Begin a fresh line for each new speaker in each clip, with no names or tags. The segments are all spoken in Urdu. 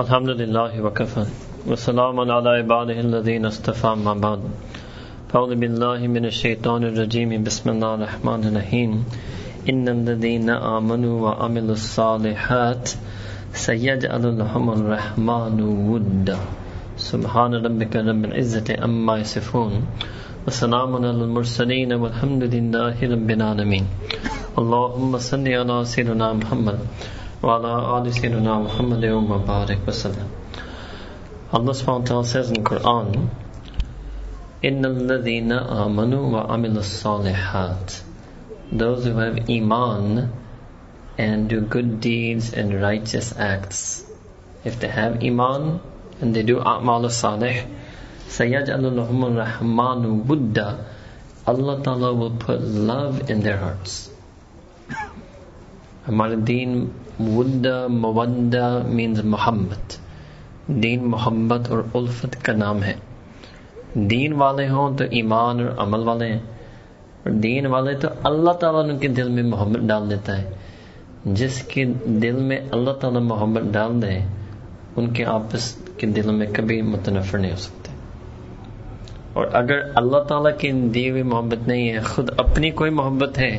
الحمد لله وكفى وسلام على عباده الذين اصطفى ما بعد فأعوذ بالله من الشيطان الرجيم بسم الله الرحمن الرحيم إن الذين آمنوا وعملوا الصالحات سيجعل لهم الرحمن ودا سبحان ربك رب العزة أما يصفون وسلام على المرسلين والحمد لله رب العالمين اللهم صل على سيدنا محمد وعلى آل سيدنا محمد وبارك وسلم Allah subhanahu wa ta'ala says in the Quran إِنَّ الَّذِينَ آمَنُوا وَعَمِلُوا الصَّالِحَاتِ Those who have iman and do good deeds and righteous acts. If they have iman and they do a'mal salih, سَيَجْعَلُ لَهُمُ الرَّحْمَانُ وُدَّ Allah Ta'ala will put love in their hearts. ہمارے دین ودہ مودہ مینز محبت دین محبت اور الفت کا نام ہے۔ دین والے ہوں تو ایمان اور عمل والے ہیں۔ اور دین والے تو اللہ تعالیٰ ان کے دل میں محبت ڈال دیتا ہے۔ جس کے دل میں اللہ تعالیٰ محبت ڈال دے، ان کے آپس کے دل میں کبھی متنفر نہیں ہو سکتے۔ اور اگر اللہ تعالیٰ کی دی ہوئی محبت نہیں ہے، خود اپنی کوئی محبت ہے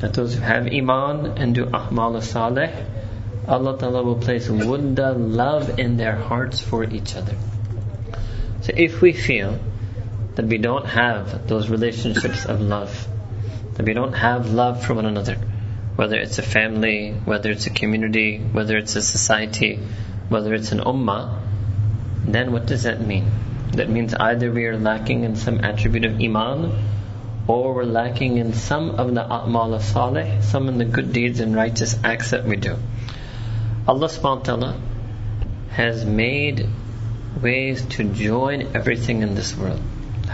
that those who have iman and do Ahmal Saleh, Allah Ta'ala will place wudda love in their hearts for each other. So if we feel that we don't have those relationships of love that we don't have love for one another whether it's a family whether it's a community whether it's a society whether it's an ummah then what does that mean? That means either we are lacking in some attribute of Iman, or we're lacking in some of the A'mal Salih, some of the good deeds and righteous acts that we do. Allah subhanahu wa ta'ala has made ways to join everything in this world.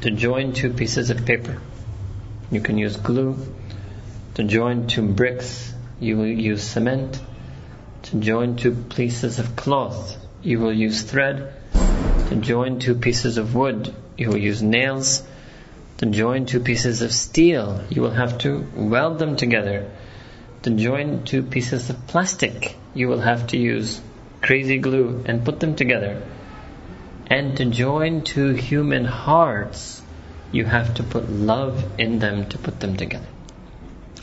to join two pieces of paper. You can use glue to join two bricks you will use cement to join two pieces of cloth. You will use thread to join two pieces of wood. You will use nails to join two pieces of steel. You will have to weld them together. To join two pieces of plastic, you will have to use crazy glue and put them together. And to join two human hearts, you have to put love in them to put them together.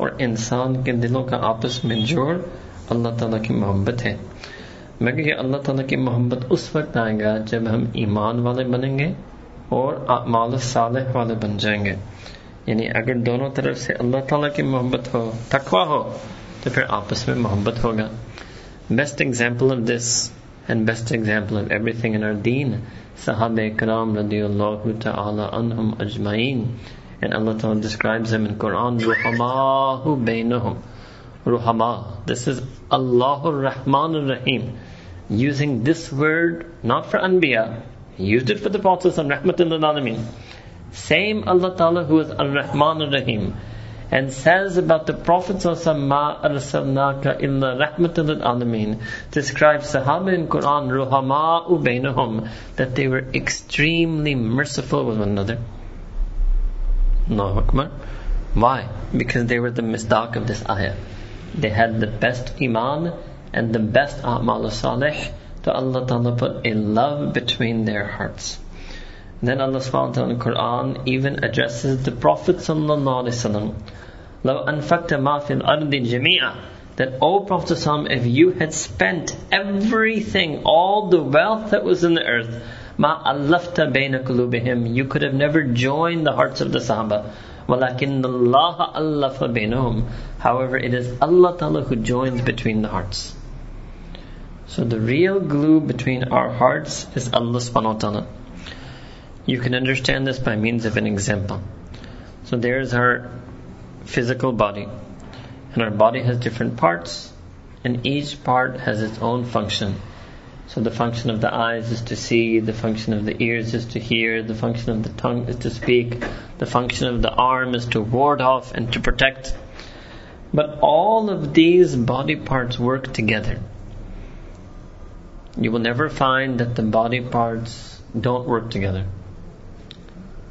اور انسان کے دلوں کا آپس میں جوڑ اللہ تعالیٰ کی محبت ہے۔ مگر یہ اللہ تعالیٰ کی محبت اس وقت آئے گا جب ہم ایمان والے بنیں گے اور اعمال صالح والے بن جائیں گے۔ یعنی اگر دونوں طرف سے اللہ تعالیٰ کی محبت ہو، تقوی ہو، تو پھر آپس میں محبت ہوگا۔ Best example of this and best example of everything in دین صحابہ کرام رضی اللہ تعالی عنہم اجمعین And Allah Ta'ala describes them in Quran, Ruhamahu bainahum. Ruhama. This is Allahur Rahman Rahim. Using this word not for Anbiya. He used it for the Prophet Rahmatul Alameen. Same Allah Ta'ala who is Ar-Rahman Rahim. And says about the Prophet Ma arsalnaka illa rahmatul alameen describes Sahaba in Quran ruhama bainahum that they were extremely merciful with one another. Allahu Akbar. Why? Because they were the misdaq of this ayah. They had the best iman and the best a'mal salih. So Allah Ta'ala put a love between their hearts. Then Allah subhanahu wa ta'ala in the Quran even addresses the Prophet sallallahu. That, O Prophet Prophet, if you had spent everything, all the wealth that was in the earth, ما ألفت بين قلوبهم you could have never joined the hearts of the Sahaba ولكن الله ألف بينهم however it is Allah Ta'ala who joins between the hearts so the real glue between our hearts is Allah subhanahu wa ta'ala you can understand this by means of an example so there's our physical body and our body has different parts and each part has its own function So the function of the eyes is to see, the function of the ears is to hear, the function of the tongue is to speak, the function of the arm is to ward off and to protect. But all of these body parts work together. You will never find that the body parts don't work together.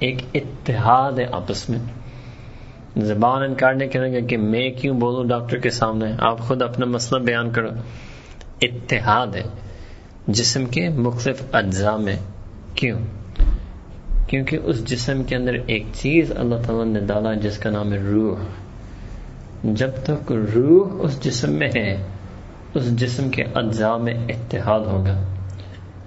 ایک اتحاد ہے آپس میں۔ زبان انکار نہیں کریں گے کہ میں کیوں بولوں ڈاکٹر کے سامنے؟ آپ خود اپنا مسئلہ بیان کرو۔ اتحاد ہے۔ جسم کے مختلف اجزاء میں۔ کیوں؟ کیونکہ اس جسم کے اندر ایک چیز اللہ تعالیٰ نے ڈالا جس کا نام ہے روح۔ جب تک روح اس جسم میں ہے، اس جسم کے اجزاء میں اتحاد ہوگا۔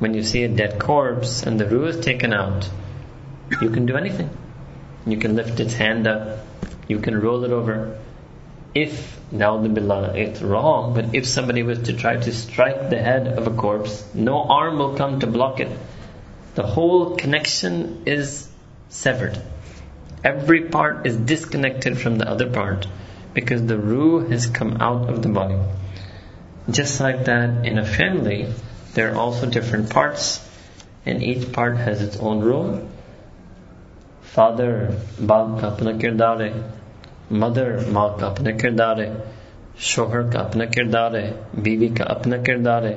when you see a dead corpse and the ruh is taken out, you can do anything. You can lift its hand up, you can roll it over. If, now the billah, it's wrong, but if somebody was to try to strike the head of a corpse, no arm will come to block it. The whole connection is severed. Every part is disconnected from the other part. Because the ruh has come out of the body. Just like that, in a family, there are also different parts, and each part has its own role. Father, baap ka apna kirdar hai. Mother, maa ka apna kirdar hai. شوہر کا اپنا کردار ہے بیوی کا اپنا کردار ہے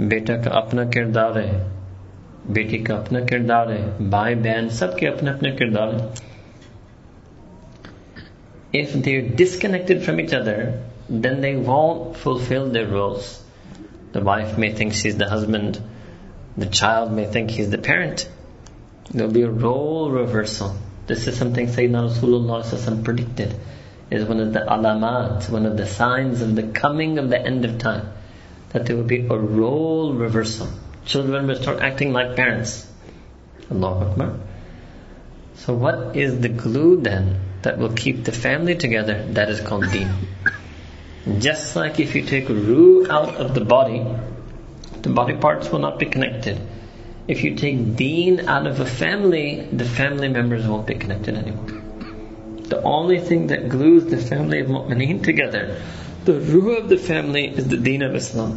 بیٹا کا اپنا کردار ہے بیٹی کا اپنا کردار ہے بھائی بہن سب کے اپنے اپنے کردار ہیں if they're disconnected from each other then they won't fulfill their roles. The wife may think she's the husband the child may think he's the parent. There'll be a role reversal. This is something Sayyidina Rasulullah predicted. Is one of the alamat one of the signs of the coming of the end of time that there will be a role reversal. Children will start acting like parents. Allahu Akbar. So what is the glue then that will keep the family together, that is called deen. Just like if you take ruh out of the body, the body parts will not be connected. If you take deen out of a family, the family members won't be connected anymore. The only thing that glues the family of mu'mineen together, the ruh of the family, is the deen of Islam.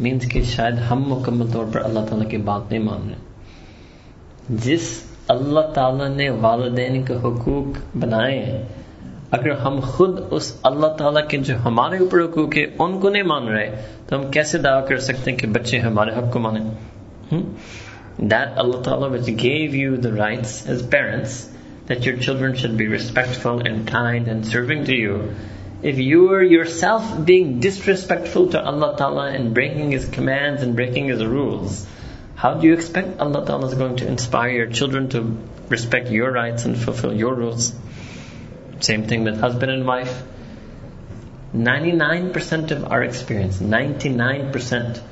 Means کہ شاید ہم مکمل طور پر اللہ تعالیٰ کی بات نہیں مان رہے جس اللہ تعالیٰ نے والدین کے حقوق بنائے ہیں اگر ہم خود اس اللہ تعالیٰ کے جو ہمارے اوپر حقوق ہے ان کو نہیں مان رہے تو ہم کیسے دعویٰ کر سکتے ہیں کہ بچے ہمارے حق کو مانیں؟ دیٹ اللہ تعالیٰ gave you the rights as parents that your children should be respectful and kind and serving to you, if you are yourself being disrespectful to Allah Ta'ala and breaking His commands and breaking His rules, how do you expect Allah Ta'ala is going to inspire your children to respect your rights and fulfill your rules? Same thing with husband and wife. 99% of our experience, 99%,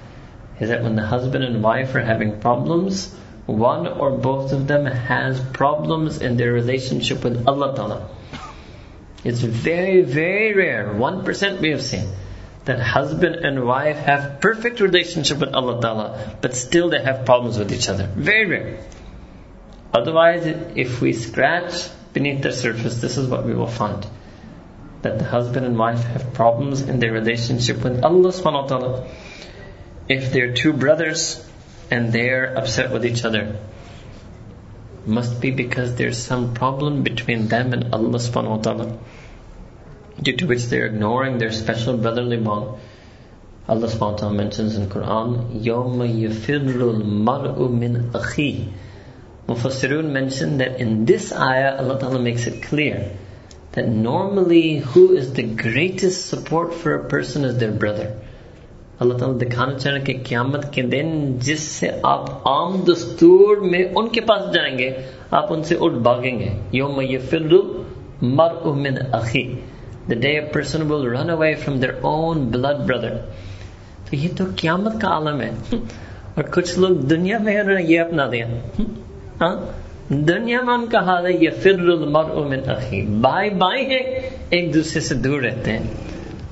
is that when the husband and wife are having problems, one or both of them has problems in their relationship with Allah Ta'ala. It's very, very rare, 1% we have seen, that husband and wife have perfect relationship with Allah Ta'ala, but still they have problems with each other. Very rare. Otherwise, if we scratch beneath the surface, this is what we will find. That the husband and wife have problems in their relationship with Allah Subhanahu wa Ta'ala. If they're two brothers, and they're upset with each other Must be because there's some problem between them and Allah subhanahu wa ta'ala, due to which they're ignoring their special brotherly bond. Allah subhanahu wa ta'ala mentions in Quran, يَوْمَ يَفِرُّ الْمَرْءُ مِنْ أَخِيهِ Mufassirun mention that in this ayah, Allah ta'ala makes it clear that normally who is the greatest support for a person is their brother. اللہ تعالیٰ دکھانا چاہ رہے کہ قیامت کے دن جس سے آپ عام دستور میں ان کے پاس جائیں گے، آپ ان سے اٹھ بھاگیں گے۔ یوم یفر مر من اخی۔ The day a person will run away from their own blood brother. تو یہ تو قیامت کا عالم ہے۔ اور کچھ لوگ دنیا میں انہوں نے یہ اپنا دیا۔ ہاں؟ دنیا میں ان کا حال ہے یہ فر المرء من اخی۔ بھائی بھائی ہیں، ایک دوسرے سے دور رہتے ہیں۔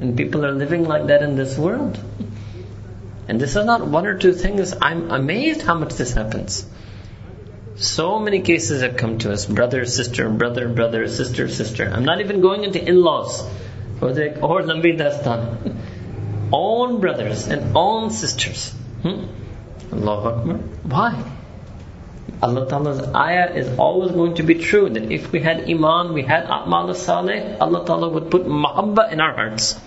And people are living like that in this world. And this is not one or two things. I'm amazed how much this happens. So many cases have come to us brother, sister, brother, brother, sister, sister. I'm not even going into in laws in-laws. Or lambi dastan. Own brothers and own sisters. Hmm? Allahu Akbar. Why? Allah Ta'ala's ayah is always going to be true that if we had iman, we had a'mal salih, Allah Ta'ala would put mahabba in our hearts.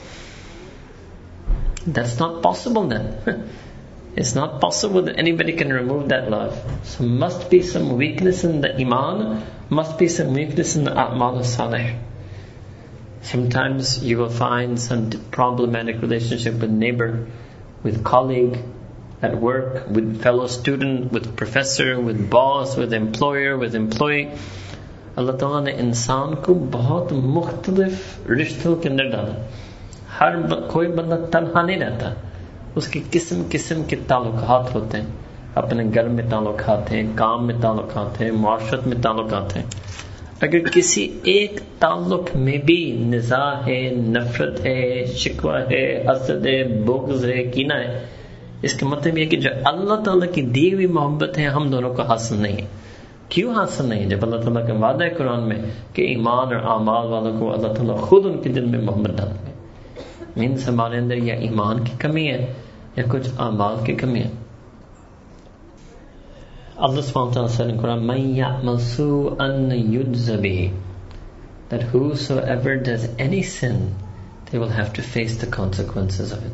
That's not possible then. it's not possible that anybody can remove that love. So must be some weakness in the iman, must be some weakness in the a'mal salih. Sometimes you will find some problematic relationship with neighbor, with colleague, at work, with fellow student, with professor, with boss, with employer, with employee. اللہ تعالیٰ نے انسان کو بہت مختلف رشتوں کے اندر ڈالا۔ ہر کوئی بندہ تنہا نہیں رہتا۔ اس کی قسم قسم کے تعلقات ہوتے ہیں۔ اپنے گھر میں تعلقات ہیں کام میں تعلقات ہیں معاشرت میں تعلقات ہیں۔ اگر کسی ایک تعلق میں بھی نزاع ہے، نفرت ہے، شکوہ ہے حسد ہے، بغض ہے، کینہ ہے، اس کا مطلب یہ کہ جو اللہ تعالیٰ کی دی ہوئی محبت ہے، ہم دونوں کو حاصل نہیں ہے۔ کیوں حاصل نہیں جب اللہ تعالیٰ کا وعدہ ہے قرآن میں کہ ایمان اور اعمال والوں کو اللہ تعالیٰ خود ان کے دل میں محبت ڈال گے مینس یعنی ہمارے اندر یا ایمان کی کمی ہے یا کچھ اعمال کی کمی ہے۔ Allah subhanahu said in Quran, Man ya'mal an yudzabi." That whosoever does any sin, they will have to face the consequences of it.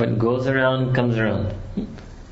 what around. Around comes around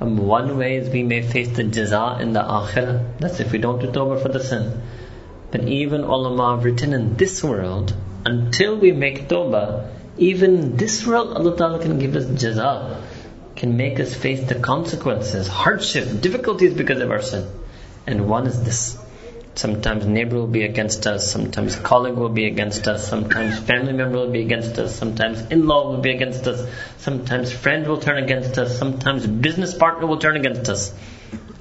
Um, one way is we may face the jaza in the akhirah. That's if we don't do tawbah for the sin. But even ulama have written in this world until we make Tawbah, even this world Allah Ta'ala can give us jaza, can make us face the consequences, hardship, difficulties because of our sin. And one is this. Sometimes neighbor will be against us, sometimes colleague will be against us, sometimes family member will be against us, sometimes in-law will be against us, sometimes friend will turn against us, sometimes business partner will turn against us.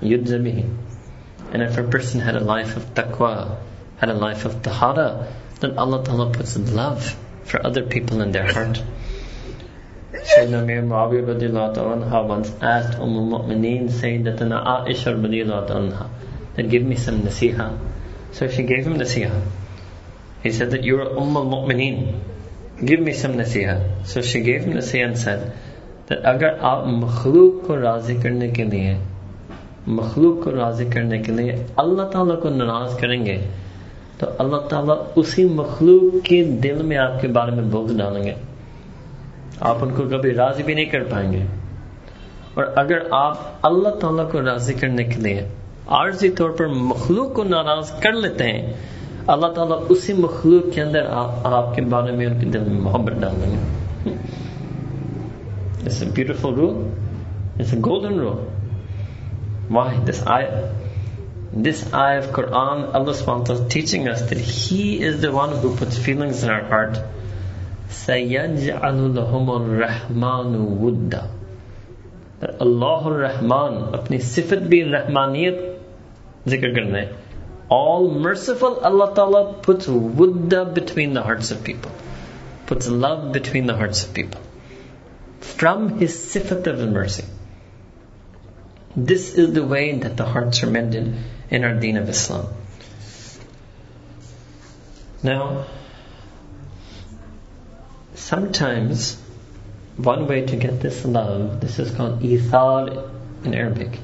yudza. And if a person had a life of taqwa, had a life of tahara, then Allah Ta'ala puts love for other people in their heart. Sayyidina Amir Muawiyah radiallahu anha once asked Umm al-Mu'mineen Sayyidatina Aisha radiallahu anha that give me some nasiha. So she gave him nasiha. He said that you're Umm al-Mu'mineen. Give me some nasiha. So she gave him nasiha and said that agar aap makhluq ko razi karne ke liye مخلوق کو راضی کرنے کے لیے اللہ تعالیٰ کو ناراض کریں گے، تو اللہ تعالیٰ اسی مخلوق کے دل میں آپ کے بارے میں بغض ڈالیں گے آپ ان کو کبھی راضی بھی نہیں کر پائیں گے اور اگر آپ اللہ تعالیٰ کو راضی کرنے کے لیے عارضی طور پر مخلوق کو ناراض کر لیتے ہیں، اللہ تعالیٰ اسی مخلوق کے اندر آپ کے بارے میں ان کے دل میں محبت ڈال دیں گے It's a beautiful rule. It's. Why? This ayah. This ayah of Quran, Allah subhanahu wa ta'ala is teaching us that He is the one who puts feelings in our heart. سَيَجْعَلُ لَهُمُ الرَّحْمَانُ وُدَّ اللہ الرحمن اپنی صفت بھی رحمانیت ذکر کرنا ہے all merciful Allah Ta'ala puts wudda between the hearts of people puts love between the hearts of people from his sifat of mercy this is the way that the hearts are mended in our deen of Islam now sometimes one way to get this love, this is called ithar in Arabic.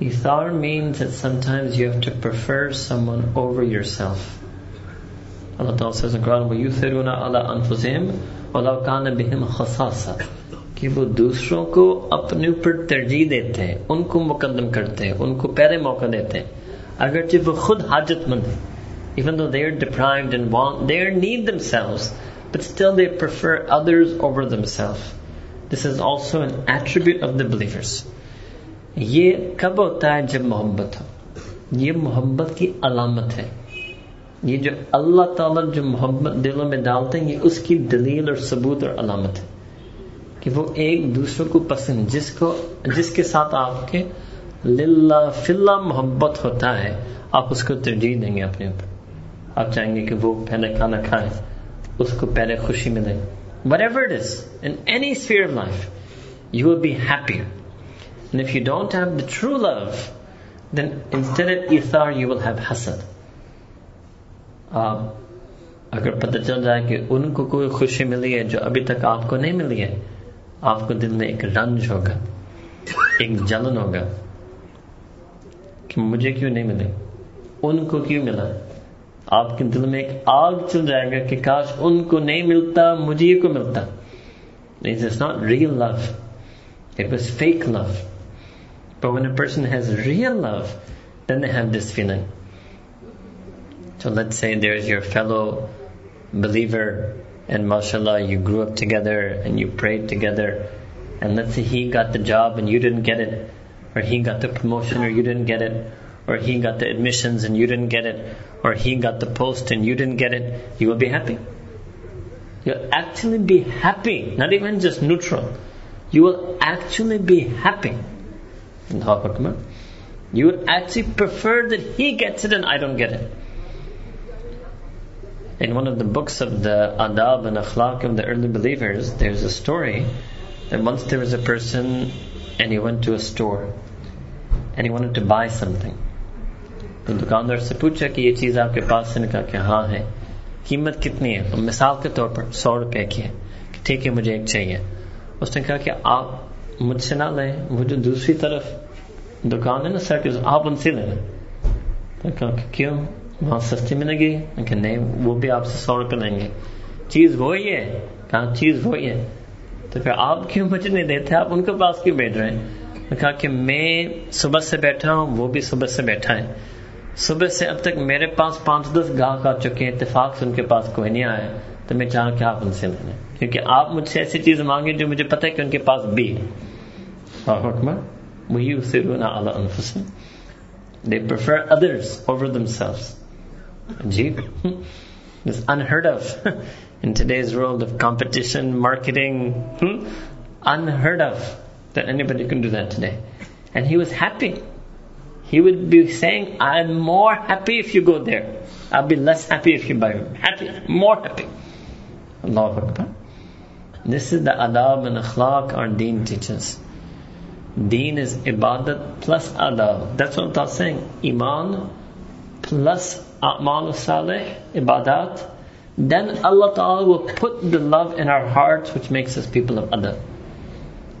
Ithar means that sometimes you have to prefer someone over yourself. Allah Ta'ala says in Quran, وَيُثِرُونَ عَلَىٰ أَنفُسِهِمْ وَلَوْ كَانَ بِهِمْ خَصَاصًا کہ وہ دوسروں کو اپنے اوپر ترجیح دیتے ہیں، ان کو مقدم کرتے ہیں، ان کو پہلے موقع دیتے ہیں اگرچہ وہ خود حاجت مند ہیں، even though they are deprived and want they need themselves but still they prefer others over themselves. This is also an attribute of the believers. یہ کب ہوتا ہے جب محبت ہو یہ محبت کی علامت ہے یہ جو اللہ تعالیٰ جو محبت دلوں میں ڈالتے ہیں، یہ اس کی دلیل اور ثبوت اور علامت ہے کہ وہ ایک دوسرے کو پسند جس کو جس کے ساتھ آپ کے للہ فلہ محبت ہوتا ہے آپ اس کو ترجیح دیں گے اپنے اوپر۔ آپ چاہیں گے کہ وہ پہلے کھانا کھائیں اس کو پہلے خوشی ملے۔ Whatever it is in any sphere of life you will be happy And if you don't have the true love, then instead of ithar, you will have hasad. اگر پتہ چل جائے کہ ان کو کوئی خوشی ملی ہے جو ابھی تک آپ کو نہیں ملی ہے آپ کو دل میں ایک رنج ہوگا ایک جلن ہوگا کہ مجھے کیوں نہیں ملے ان کو کیوں ملا آپ کے دل میں ایک آگ چل جائے گا کہ کاش ان کو نہیں ملتا مجھے کو ملتا not real love it was fake love but when a person has real love then they have this feeling so let say there is your fellow believer and mashallah, you grew up together and you prayed together, and let's say he got the job and you didn't get it, or he got the promotion or you didn't get it, or he got the admissions and you didn't get it, or he got the post and you didn't get it, you will be happy. You'll actually be happy, not even just neutral. You will actually be happy. You would actually prefer that he gets it and I don't get it. In one of the books of the adab and akhlaq of the early believers, there's a story that once there was a person and he went to a store and he wanted to buy something. تو دکاندار سے پوچھا کہ یہ چیز آپ کے پاس سے نے کہا کہ ہاں ہے قیمت کتنی ہے تو مثال کے طور پر سو روپے کی ہے کہ ٹھیک ہے مجھے ایک چاہیے اس نے کہا کہ آپ مجھ سے نہ لیں وہ جو دوسری طرف دکان ہے نا سر آپ ان سے وہاں سستی ملے گی؟ کہ نہیں وہ بھی آپ سے سو روپے لیں گے۔ چیز وہی ہے۔ کہا چیز وہی ہے۔ تو پھر آپ کیوں مجھے نہیں دیتے آپ ان کے پاس کیوں بیٹھ رہے ہیں؟ کہا کہ میں صبح سے بیٹھا ہوں وہ بھی صبح سے بیٹھا ہے۔ صبح سے اب تک میرے پاس پانچ دس گاہک آ چکے ہیں اتفاق سے ان کے پاس کوئی نہیں آیا تو میں چاہوں کہ آپ ان سے لیں کیونکہ آپ مجھ سے ایسی چیز مانگے جو مجھے پتہ ہے کہ ان کے پاس بھی ہے۔ وہی اسے رونا اعلیٰ انفس They prefer others over themselves. Ajib. It's unheard of in today's world of competition, marketing. Hmm? Unheard of that anybody can do that today. And he was happy. He would be saying, I'm more happy if you go there. I'll be less happy if you buy. Happy, more happy. Allahu Akbar. This is the adab and akhlaq our deen teaches. Deen is ibadat plus adab. That's what I'm saying. Iman plus a'mal salih, ibadat. Then Allah Ta'ala will put the love in our hearts which makes us people of adab.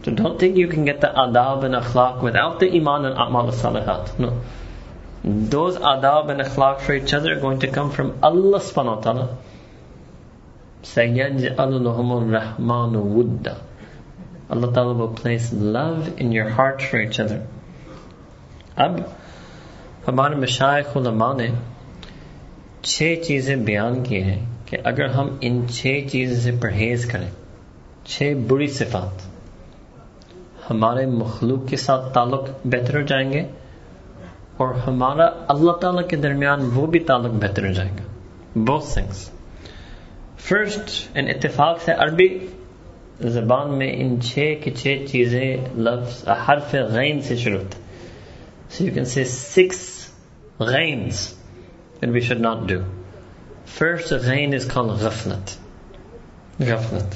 So don't think you can get the adab and akhlaq without the iman and a'mal salihat. No. Those adab and akhlaq for each other are going to come from Allah subhanahu wa ta'ala. سَيَجْعَلُ rahmanu wudda. Allah Ta'ala will place love in your heart for each other. اب ہمارے مشائق علماء نے چھ چیزیں بیان کی ہیں کہ اگر ہم ان چھ چیزیں سے پرہیز کریں، چھ بری صفات، ہمارے مخلوق کے ساتھ تعلق بہتر ہو جائیں گے اور ہمارا اللہ تعالیٰ کے درمیان وہ بھی تعلق بہتر ہو جائے گا۔ بہت تھنگس فرسٹ ان اتفاق سے عربی، زبان میں ان چھ کی چھ چیزیں لفظ، حرف غین سے شروع ہوتے so you can see six غینس and we should not do. First ain is called ghaflat. Ghaflat.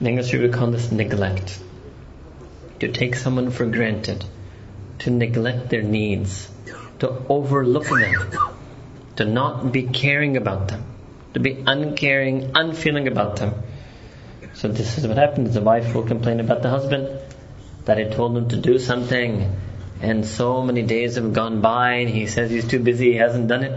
In English, we call neglect. To take someone for granted, to neglect their needs, to overlook them, to not be caring about them, to be uncaring, unfeeling about them. So this is what happens: The wife will complain about the husband that he told him to do something, and so many days have gone by, and he says he's too busy, he hasn't done it.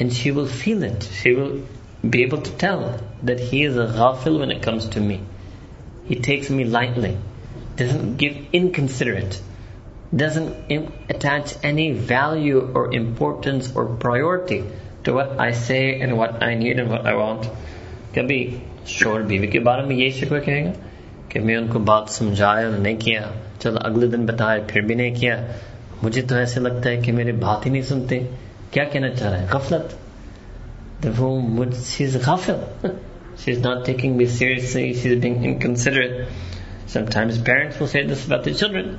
and she will feel be able to tell that he is a ghafil when it comes to me. He takes me lightly, doesn't give inconsiderate. Doesn't attach any value or importance or priority to what I say and what I need and what I want. کبھی شور بیوی کے بارے میں یہی شکوہ کہے گا کہ میں ان کو بات سمجھایا اور نہیں کیا چلو اگلے دن بتایا پھر بھی نہیں کیا مجھے تو ایسے لگتا ہے کہ میرے بات ہی نہیں سنتے کیا کہنا چاہ رہا ہے غفلت وہ غافل She is not taking me seriously. She is being inconsiderate. Sometimes parents will say this about their children.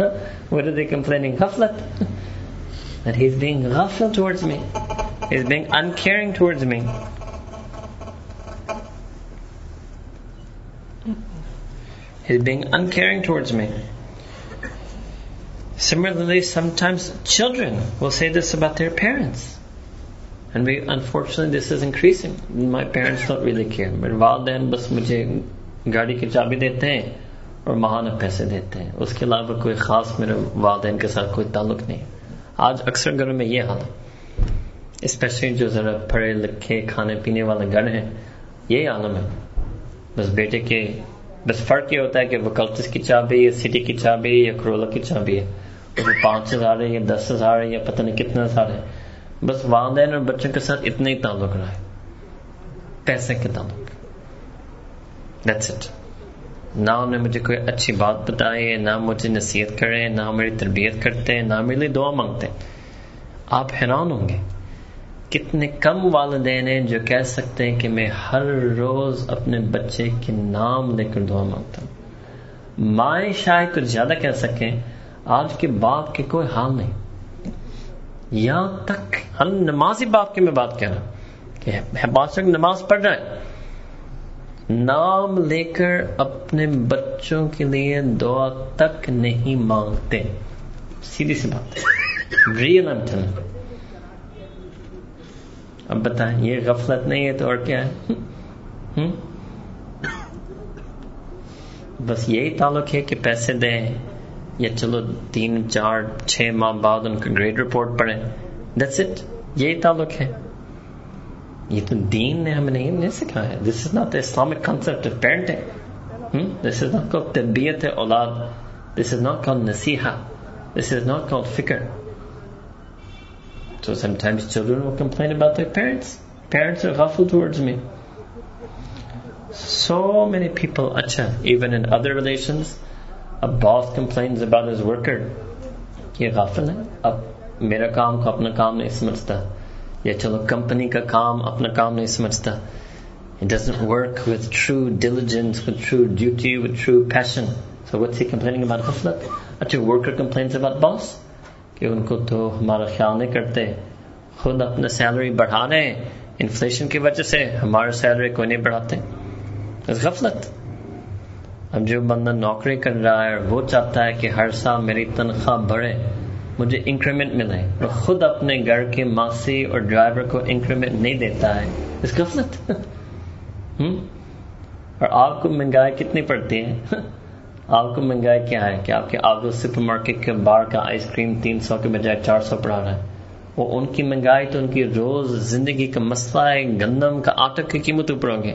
What are they complaining? Ghaflat. That he's being ghafil towards me. He's being uncaring towards me. He's being uncaring towards me. Similarly, sometimes children will say this about their parents. And we, unfortunately, this is increasing. My parents don't really care. میرے والدین بس مجھے گاڑی کی چابی دیتے ہیں اور ماہانہ پیسے دیتے ہیں. اس کے علاوہ کوئی خاص میرے والدین کے ساتھ کوئی تعلق نہیں. آج اکثر گھروں میں یہ حال ہے. اسپیشلی جو ذرا پڑھے لکھے کھانے پینے والے گھر ہیں یہی عالم ہے بس بیٹے کے بس فرق یہ ہوتا ہے کہ وہ کلچس کی چابی یا سٹی کی چابی یا کرولا کی چابی ہے. وہ پانچ ہزار ہے یا دس ہزار ہے یا پتہ نہیں کتنے ہزار ہے. بس والدین اور بچوں کے ساتھ اتنا ہی تعلق رہا ہے۔ پیسے کے تعلق۔ That's it. نہ انہوں نے مجھے کوئی اچھی بات بتائی، نہ مجھے نصیحت کرے، نہ میری تربیت کرتے، نہ میرے لیے دعا مانگتے۔ آپ حیران ہوں گے۔ کتنے کم والدین ہیں جو کہہ سکتے ہیں کہ میں ہر روز اپنے بچے کے نام لے کر دعا مانگتا ہوں۔ مائیں شاید کچھ زیادہ کہہ سکیں، آج کے باپ کے کوئی حال نہیں۔ یہاں تک ہم نمازی باپ کی میں بات کہہ رہا ہوں کہ بادشاہ نماز پڑھ رہا ہے۔ نام لے کر اپنے بچوں کے لیے دعا تک نہیں مانگتے۔ سیدھی سی بات ریئل اب بتائیں، یہ غفلت نہیں ہے تو اور کیا ہے؟ بس یہی تعلق ہے کہ پیسے دیں۔ یا چلو تین چار چھ ماہ بعد ان کا گریڈ رپورٹ پڑھیں دیٹس اٹ یہی تعلق ہے یہ تو دین نے ہمیں نہیں نہیں سکھایا ہے this is not Islamic concept of parenting this is not call تربیت اولاد دس is not call نصیحہ this is not کال فکر So sometimes children will complain about their parents. Parents are ghafil towards me. So many people, acha, even in other relations, a boss complains about his worker. یہ غافل ہے اب میرا کام کو اپنا کام نہیں سمجھتا یا چلو کمپنی کا کام اپنا کام نہیں سمجھتا It doesn't work with true diligence, with true duty, with true passion. So what's he complaining about ghaflat? Acha, اچھا, worker complains about boss. کہ ان کو تو ہمارا خیال نہیں کرتے خود اپنا سیلری بڑھا رہے ہیں انفلیشن کی وجہ سے ہمارا سیلری کوئی نہیں بڑھاتے غفلت اب جو بندہ نوکری کر رہا ہے وہ چاہتا ہے کہ ہر سال میری تنخواہ بڑھے، مجھے انکریمنٹ ملے۔ اور خود اپنے گھر کے ماسی اور ڈرائیور کو انکریمنٹ نہیں دیتا ہے۔ اس غفلت مطلب؟ اور آپ کو مہنگائی کتنی پڑتی ہے؟ آپ کو مہنگائی کیا ہے کہ آپ کے آگو سپر مارکیٹ کے بار کا آئس کریم تین سو کے بجائے چار سو پڑا رہا ہے۔ وہ ان کی مہنگائی تو ان کی روز زندگی کا مسئلہ ہے، گندم کا آٹا کی قیمت اوپر ہوں گے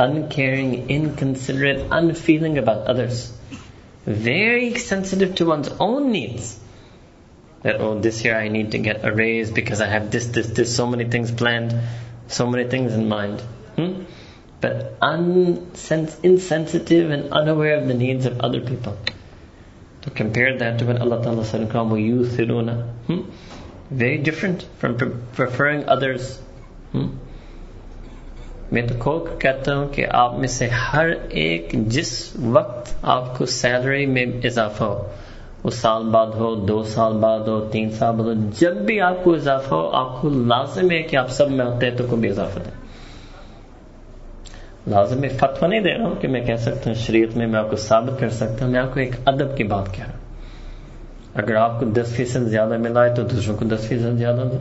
uncaring, inconsiderate, unfeeling about others. Very sensitive to one's own needs. Oh, this year I need to get a raise because I have this, this, this, so many things planned, so many things in mind. Hmm? But unsens- insensitive and unaware of the needs of other people. To compare that to when Allah Ta'ala said in Quran, وَيُوثِرُونَ hmm? Very different from pre- preferring others. Hmm? میں تو کھول کر کہتا ہوں کہ آپ میں سے ہر ایک جس وقت آپ کو سیلری میں اضافہ ہو وہ سال بعد ہو دو سال بعد ہو تین سال بعد ہو جب بھی آپ کو اضافہ ہو آپ کو لازم ہے کہ آپ سب میں ہوتے ہیں تو کو بھی اضافہ دیں لازم میں فتوہ نہیں دے رہا ہوں کہ میں کہہ سکتا ہوں، شریعت میں میں آپ کو ثابت کر سکتا ہوں، میں آپ کو ایک ادب کی بات کہہ رہا ہوں۔ اگر آپ کو دس فیصد زیادہ ملا ہے تو دوسروں کو دس فیصد زیادہ دو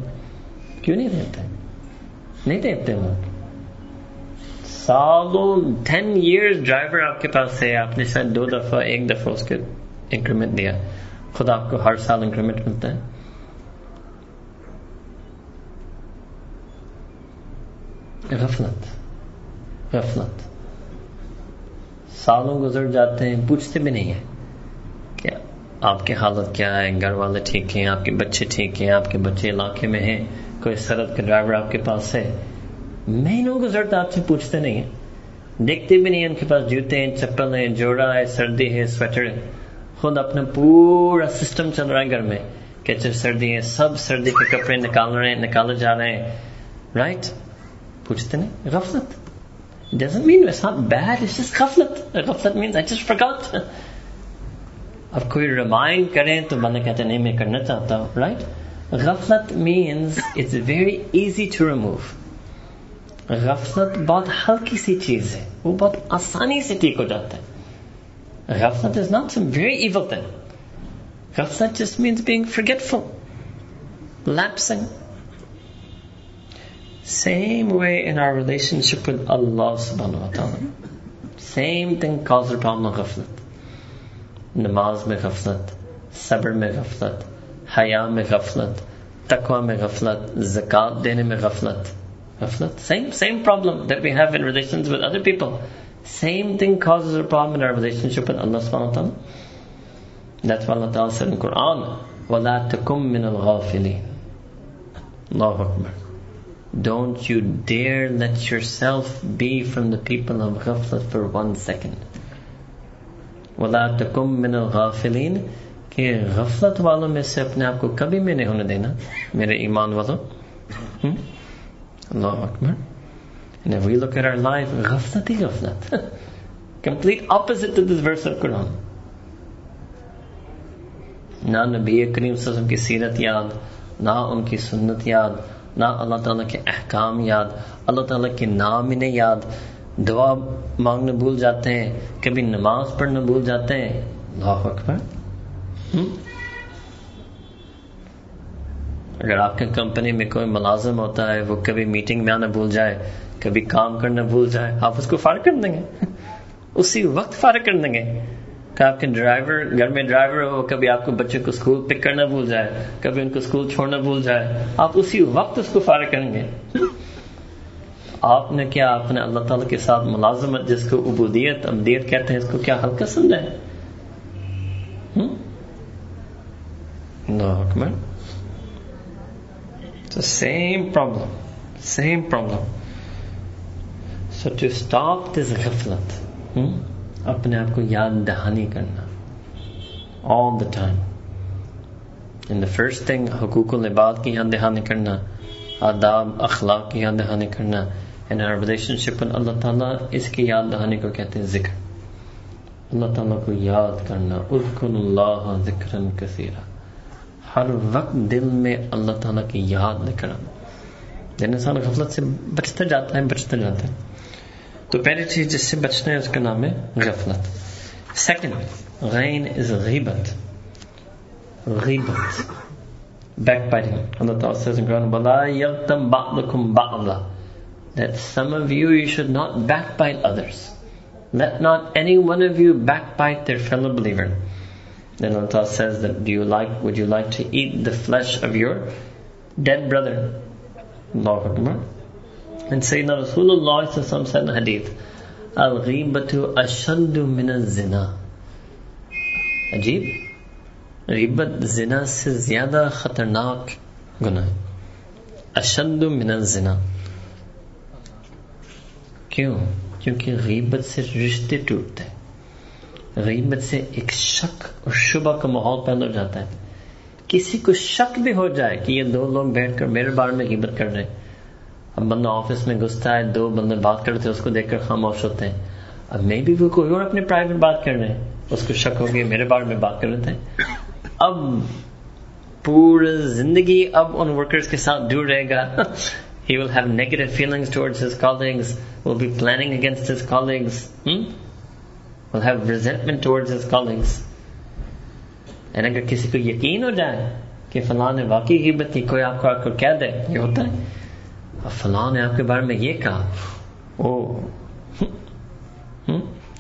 کیوں نہیں دیتے؟ نہیں دیتے لوگ سالوں ٹین ایئرس ڈرائیور آپ کے پاس ہے، آپ نے شاید دو دفعہ، ایک دفعہ اس کے انکریمنٹ دیا۔ خود آپ کو ہر سال انکریمنٹ ملتا ہے۔ غفلت۔ غفلت۔ سالوں گزر جاتے ہیں، پوچھتے بھی نہیں ہیں کہ آپ کی حالت کیا ہے، گھر والے ٹھیک ہیں، آپ کے بچے ٹھیک ہیں، آپ کے بچے علاقے میں ہیں، کوئی سرد کا ڈرائیور آپ کے پاس ہے۔ مہینوں گزرتا آپ سے پوچھتے نہیں ہیں۔ دیکھتے بھی نہیں ان کے پاس جوتے ہیں، چپل ہیں، جوڑا ہے، سردی ہے، سویٹر ہے۔ خود اپنا پورا سسٹم چل رہا ہے گھر میں۔ کہ اچھا سردی ہے، سب سردی کے کپڑے نکال رہے ہیں، نکالے جا رہے ہیں۔ رائٹ پوچھتے نہیں، غفلت۔ Doesn't mean it's not bad it's just غفلت غفلت means I just forgot. اب کوئی ریمائنڈ کریں تو بندہ کہتے نہیں میں کرنا چاہتا ہوں رائٹ غفلت means it's very easy to remove. غفلت بہت ہلکی سی چیز ہے وہ بہت آسانی سے ٹھیک ہو جاتا ہے غفلت is not some very evil thing غفلت just means being forgetful lapsing Same way in our relationship with Allah subhanahu wa ta'ala. Same thing causes the problem of ghaflat. Namaz mein ghaflat, sabr mein ghaflat, haya mein ghaflat, taqwa mein ghaflat, zakat dene mein ghaflat. Ghaflat. Same, same problem that we have in relations with other people. Same thing causes a problem in our relationship with Allah subhanahu wa ta'ala. That's why Allah ta'ala said in Quran, وَلَا تَكُمْ مِنَ الْغَافِلِينَ Allahu Akbar. Don't you dare let yourself be from the people of ghaflat for one second. وَلَا تَكُمْ مِنَ الْغَافِلِينَ کہ غفلت والوں میں سے اپنے آپ کو کبھی میں نہیں ہونے دینا میرے ایمان والوں اللہ اکبر And if we look at our life, غفلت ہی غفلت complete opposite to this verse of Quran. نہ نبی کریم صلی اللہ علیہ وسلم کی سیرت یاد نہ کی اللہ تعالیٰ کے احکام یاد اللہ تعالیٰ کے نام انہیں یاد۔ دعا مانگنا بھول جاتے ہیں کبھی نماز پڑھنا بھول جاتے ہیں۔ اللہ اکبر۔ اگر آپ کے کمپنی میں کوئی ملازم ہوتا ہے وہ کبھی میٹنگ میں آنا بھول جائے کبھی کام کرنا بھول جائے آپ اس کو فارغ کر دیں گے۔ اسی وقت فارغ کر دیں گے۔ کہ آپ کے ڈرائیور گھر میں ڈرائیور ہو، کبھی آپ کو بچے کو اسکول پک کرنا بھول جائے، کبھی ان کو اسکول چھوڑنا بھول جائے۔ آپ اسی وقت اس کو فارغ کریں گے۔ آپ نے کیا، آپ نے اللہ تعالی کے ساتھ ملازمت، جس کو عبودیت ابدیت کہتے ہیں، اس کو کیا ہلکا سمجھا ہے؟ Same problem same problem so to stop this غفلت اپنے آپ کو یاد دہانی کرنا. All the time in the first thing حقوق العباد کی یاد دہانی کرنا، آداب، اخلاق کی یاد دہانی کرنا ان آر ریلیشن شپ اللہ تعالیٰ، اس کی یاد دہانی کو کہتے ہیں ذکر. اللہ تعالیٰ کو یاد کرنا. اذکر اللہ ذکر کثیرا. ہر وقت دل میں اللہ تعالیٰ کی یاد کرنا. جن انسان غفلت سے بچتا جاتا ہے بچتا جاتا ہے. Door beide te sim bat shnei konami ghaflat. Second, rain is ribat. Ribat. Backbiting. Allah says in Quran, "Wala yaqtam ba'lakum ba'la." That some of you you should not backbite others. Let not any one of you backbite their fellow believer. Then Allah says that do you like would you like to eat the flesh of your dead brother? Allahu Akbar. And Sayyidina Rasulullah said in hadith, Al-ghibatu ashaddu min al-zina. عجیب غیبت زنا سے زیادہ خطرناک گناہ اشد من الزنا کیوں کیونکہ غیبت سے رشتے ٹوٹتے ہیں غیبت سے ایک شک اور شبہ کا ماحول پیدا ہو جاتا ہے کسی کو شک بھی ہو جائے کہ یہ دو لوگ بیٹھ کر میرے بارے میں غیبت کر رہے ہیں اب بندہ آفس میں گھستا ہے، دو بندے بات کرتے ہیں، اس کو دیکھ کر خاموش ہوتے ہیں۔ اب میں بھی وہ کوئی اور اپنے پرائیویٹ بات کر رہے ہیں۔ اس کو شک ہو گیا میرے بارے میں بات کر رہے تھے۔ اب پورا زندگی اب ان ورکرز کے ساتھ دور رہے گا۔ He will have negative feelings towards his colleagues will be planning against his colleagues hmm? will have resentment towards his colleagues and اگر کسی کو یقین ہو جائے کہ فلاں نے واقعی غیبت کی، کوئی آپ کو آ کر کہہ دے، یہ ہوتا ہے۔ اب فلاں نے آپ کے بارے میں یہ کہا او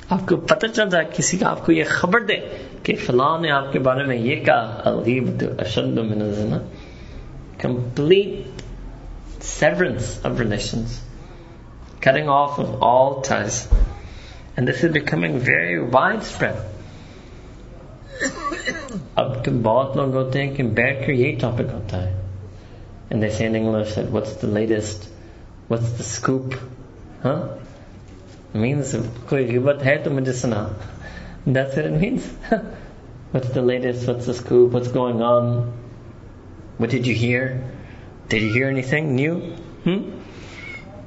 آپ کو پتہ چل رہا ہے، کسی کا آپ کو یہ خبر دے کہ فلاں نے آپ کے بارے میں یہ کہا۔ الغیبت اشد من الزنا۔ complete severance of relations cutting off of all ties and this is becoming very widespread اب تو بہت لوگ ہوتے ہیں کہ بیٹھ کر یہی ٹاپک ہوتا ہے۔ and they say in English that what's the latest, what's the scoop, huh? It means what medicina. That's what it means. what's the latest? What's the scoop? What's going on? What did you hear? Did you hear anything new? Hmm?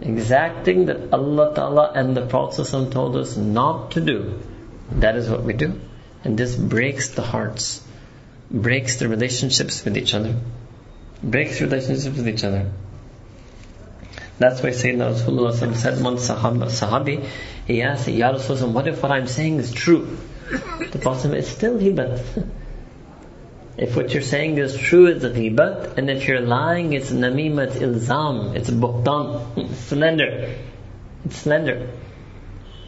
exacting that Allah Ta'ala and the Prophet told us not to do that is what we do. And this breaks the hearts breaks the relationships with each other breaks relationships with each other. That's why Sayyidina Rasulullah said one sahabi he asked Ya Rasulullah what if what I'm saying is true? The Prophet is still hibat if what you're saying is true, it's a ghibat, and if you're lying, it's namimat ilzam, it's buhtan, it's slender. It's slender.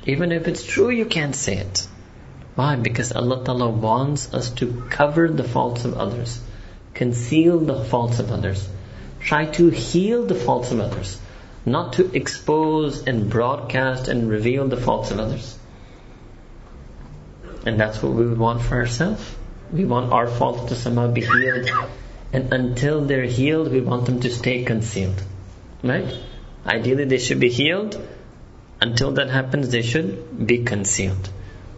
Even if it's true, you can't say it. Why? Because Allah Ta'ala wants us to cover the faults of others, conceal the faults of others, try to heal the faults of others, not to expose and broadcast and reveal the faults of others. And that's what we would want for ourselves. We want our faults to somehow be healed. And until they're healed, we want them to stay concealed. Right? Ideally, they should be healed. Until that happens, they should be concealed.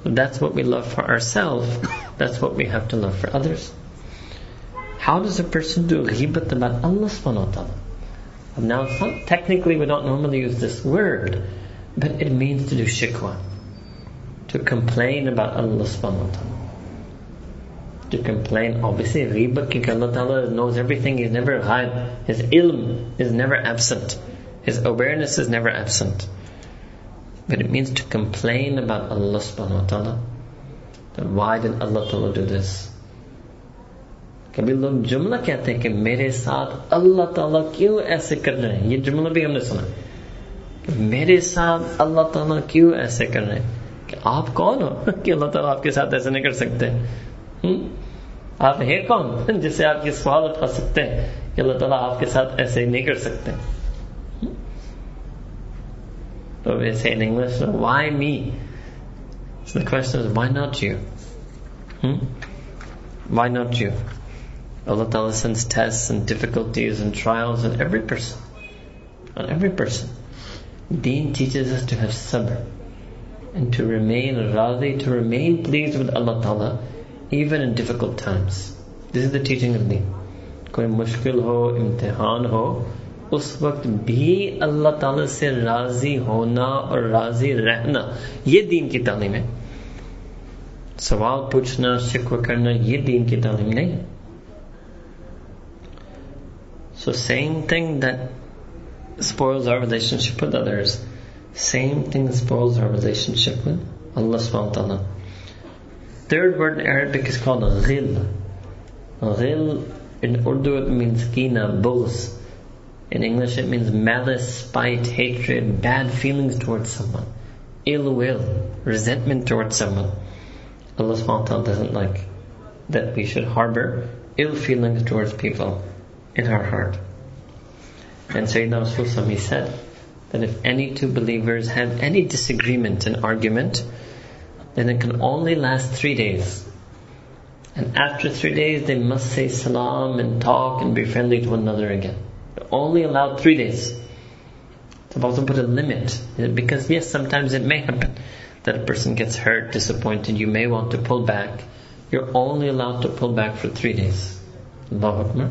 That's what we love for ourselves. That's what we have to love for others. How does a person do ghibat about Allah subhanahu wa ta'ala? Now, technically, we don't normally use this word, but it means to do shikwa. To complain about Allah subhanahu wa ta'ala. To complain. Obviously, ghibat ki Allah Ta'ala knows everything. He's never ghaib. His ilm is never absent. His awareness is never absent. But it means to complain about Allah subhanahu wa ta'ala. That why did Allah Ta'ala do this? کبھی لوگ جملہ کہتے ہیں کہ میرے ساتھ اللہ تعالیٰ کیوں ایسے کر رہے ہیں یہ جملہ بھی ہم نے سنا کہ میرے ساتھ اللہ تعالیٰ کیوں ایسے کر رہے ہیں کہ آپ کون ہو کہ اللہ تعالیٰ آپ کے ساتھ ایسے نہیں کر سکتے آپ ہیں کون جس سے آپ یہ سوال اٹھا سکتے ہیں کہ اللہ تعالیٰ آپ کے ساتھ ایسے نہیں کر سکتے تو ویسے in English why me the question is why not you hmm? why not you Allah Ta'ala sends tests and difficulties and trials on every person on every person Deen teaches us to have sabr and to remain radhi to remain pleased with Allah Ta'ala difficult کوئی مشکل ہو، امتحان ہو، اس وقت بھی اللہ تعالی سے راضی ہونا اور راضی رہنا یہ دین کی تعلیم ہے۔ سوال پوچھنا شکر کرنا یہ دین کی تعلیم نہیں۔ So same thing suppose our relationship with others same thing suppose our relationship with اللہ تعالیٰ Third word in Arabic is called ghil. Ghil in Urdu it means kina, bughz. In English it means malice, spite, hatred, bad feelings towards someone, ill will, resentment towards someone. Allah subhanahu doesn't like that we should harbor ill feelings towards people in our heart. And Sayyidina Rasul he said that if any two believers have any disagreement and argument, then it can only last three days. And after three days, they must say salam and talk and be friendly to one another again. They're only allowed three days. The also put a limit because, yes, sometimes it may happen that a person gets hurt, disappointed. You may want to pull back. You're only allowed to pull back for three days. Allahu Akbar.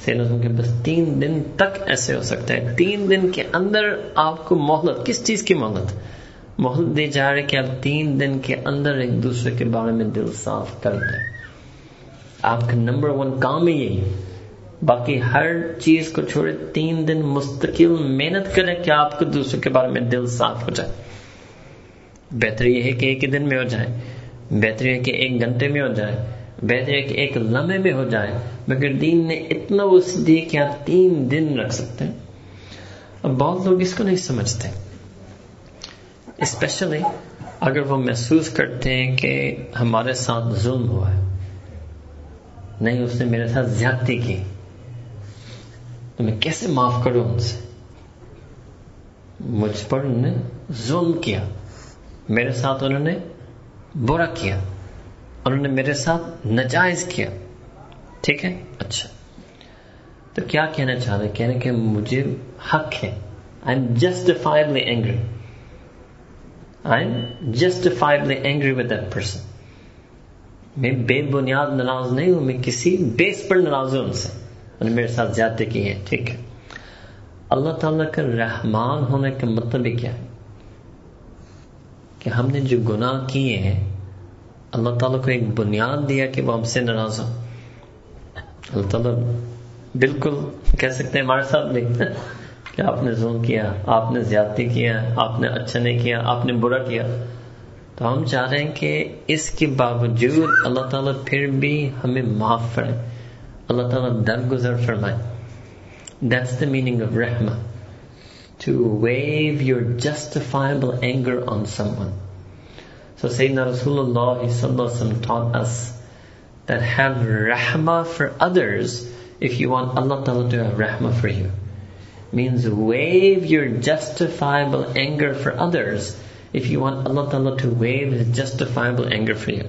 سیلوں کے بس تین دن تک ایسے ہو سکتا ہے۔ تین دن کے اندر آپ کو مہلت، کس چیز کی مہلت؟ مہلت دی جا رہی کہ آپ تین دن کے اندر ایک دوسرے کے بارے میں دل صاف کر دیں آپ کا نمبر ون کام ہی یہی باقی ہر چیز کو چھوڑے، تین دن مستقل محنت کریں کہ آپ کو دوسروں کے بارے میں دل صاف ہو جائے۔ بہتر یہ ہے کہ ایک ہی دن میں ہو جائے۔ بہتر ہے کہ ایک گھنٹے میں ہو جائے۔ بہتر ہے کہ ایک لمحے میں ہو جائے، مگر دین نے اتنا وسط دی کہ آپ تین دن رکھ سکتے ہیں۔ اب بہت لوگ اس کو نہیں سمجھتے۔ اسپیشلی اگر وہ محسوس کرتے ہیں کہ ہمارے ساتھ ظلم ہوا ہے۔ نہیں، اس نے میرے ساتھ زیادتی کی۔ تو میں کیسے معاف کروں ان سے؟ مجھ پر انہوں نے ظلم کیا۔ میرے ساتھ انہوں نے برا کیا۔ انہوں نے میرے ساتھ نجائز کیا۔ ٹھیک ہے؟ اچھا۔ تو کیا کہنا چاہ رہے کہنے کہ مجھے حق ہے۔ I am justifiably angry I am justifiably angry with that person میں بے بنیاد ناراض نہیں ہوں، میں کسی بیس پر ناراض ہوں ان سے۔ انہوں نے میرے ساتھ زیادتی کی ہے ٹھیک ہے۔ اللہ تعالیٰ کا رحمان ہونے کا مطلب کیا ہے؟ کہ ہم نے جو گناہ کیے ہیں اللہ تعالیٰ کو ایک بنیاد دیا کہ وہ ہم سے ناراض ہو اللہ تعالیٰ بالکل کہہ سکتے ہیں ہمارے ساتھ بھی کہ آپ نے ظلم کیا، آپ نے زیادتی کیا، آپ نے اچھا نہیں کیا، آپ نے برا کیا۔ تو ہم چاہ رہے ہیں کہ اس کے باوجود اللہ تعالیٰ پھر بھی ہمیں معاف کرے اللہ تعالیٰ درگزر فرمائے۔ That's the meaning of rahmah. To wave your justifiable anger on someone. So Sayyidina Rasulullah taught us that have rahmah for others if you want Allah Ta'ala to have rahmah for you. Means waive your justifiable anger for others if you want Allah Ta'ala to waive His justifiable anger for you.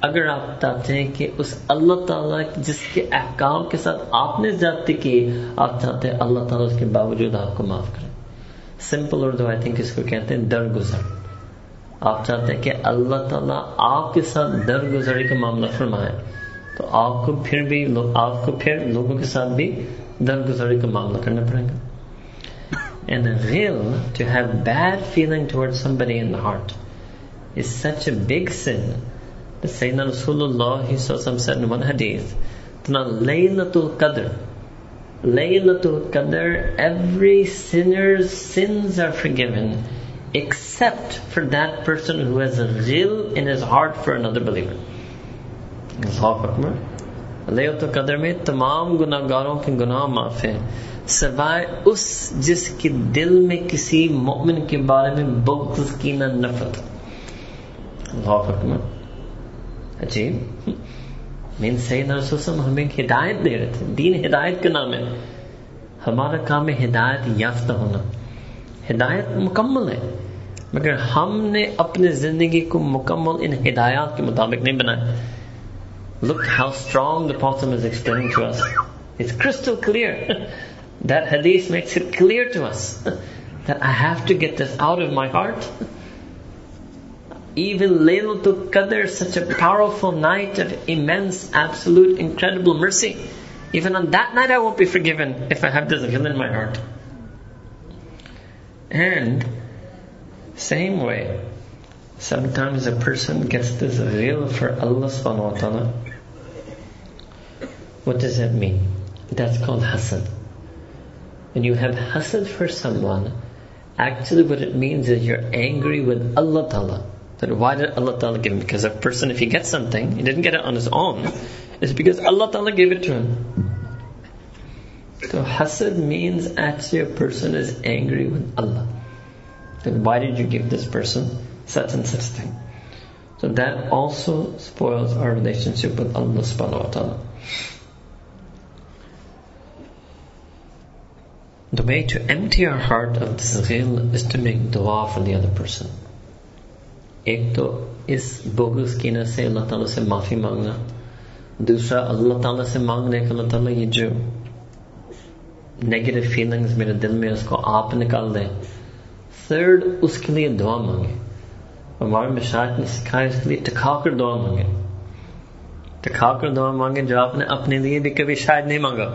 اگر آپ چاہتے ہیں کہ اس اللہ تعالیٰ جس کے احکام کے ساتھ آپ نے زیادتی کی آپ چاہتے ہیں اللہ تعالیٰ اس کے باوجود آپ کو معاف کریں سمپل اردو آئی تھنک اس کو کہتے ہیں؟ درگزر۔ آپ چاہتے ہیں کہ اللہ تعالیٰ آپ کے ساتھ درگزری کا معاملہ فرمائے، تو آپ کو پھر بھی آپ کو پھر لوگوں کے ساتھ بھی درگزری کا معاملہ کرنا پڑے گا۔ And a real to have bad feeling towards somebody in the heart is such a big sin. The Sayyidina Rasulullah said in one hadith, Laylatul Qadr. Laylatul Qadr, every sinner's sins are forgiven except for that person who has a ghil in his heart for another believer. لیت قدر میں تمام گناہ گاروں کے گناہ معاف ہیں سوائے اس جس کے دل میں کسی مومن کے بارے میں بغض کی نہ نفرت اللہ اکبر عجیب مین سید رسول ہمیں ہدایت دے رہے تھے دین ہدایت کا نام ہے ہمارا کام ہے ہدایت یافتہ ہونا ہدایت مکمل ہے مگر ہم نے اپنے زندگی کو مکمل ان ہدایات کے مطابق نہیں بنایا Look how strong the Prophet is explaining to us. It's crystal clear. that hadith makes it clear to us that I have to get this out of my heart. Even Laylatul Qadr, such a powerful night of immense, absolute, incredible mercy. Even on that night I won't be forgiven if I have this ghil in my heart. And same way, sometimes a person gets this ghil for Allah subhanahu wa ta'ala. What does that mean? That's called hasad. When you have hasad for someone, actually what it means is you're angry with Allah Ta'ala. That why did Allah Ta'ala give him? Because a person, if he gets something, he didn't get it on his own, it's because Allah Ta'ala gave it to him. So hasad means actually a person is angry with Allah. Then why did you give this person such and such thing? So that also spoils our relationship with Allah subhanahu wa ta'ala. The way to empty our heart of this ghil is to make dua for the other person. ایک تو اس بوگس کی سے اللہ تعالیٰ سے معافی مانگنا، دوسرا اللہ تعالیٰ سے مانگنے کہ اللہ تعالیٰ یہ جو نیگیٹو فیلنگز میرے دل میں اس کو آپ نکال دیں۔ تھرڈ اس کے لیے دعا مانگے ہمارے مشاہد نے سکھایا، اس کے لیے ٹکا کر دعا مانگے ٹکا کر دعا مانگے جو آپ نے اپنے لیے بھی کبھی شاید نہیں مانگا۔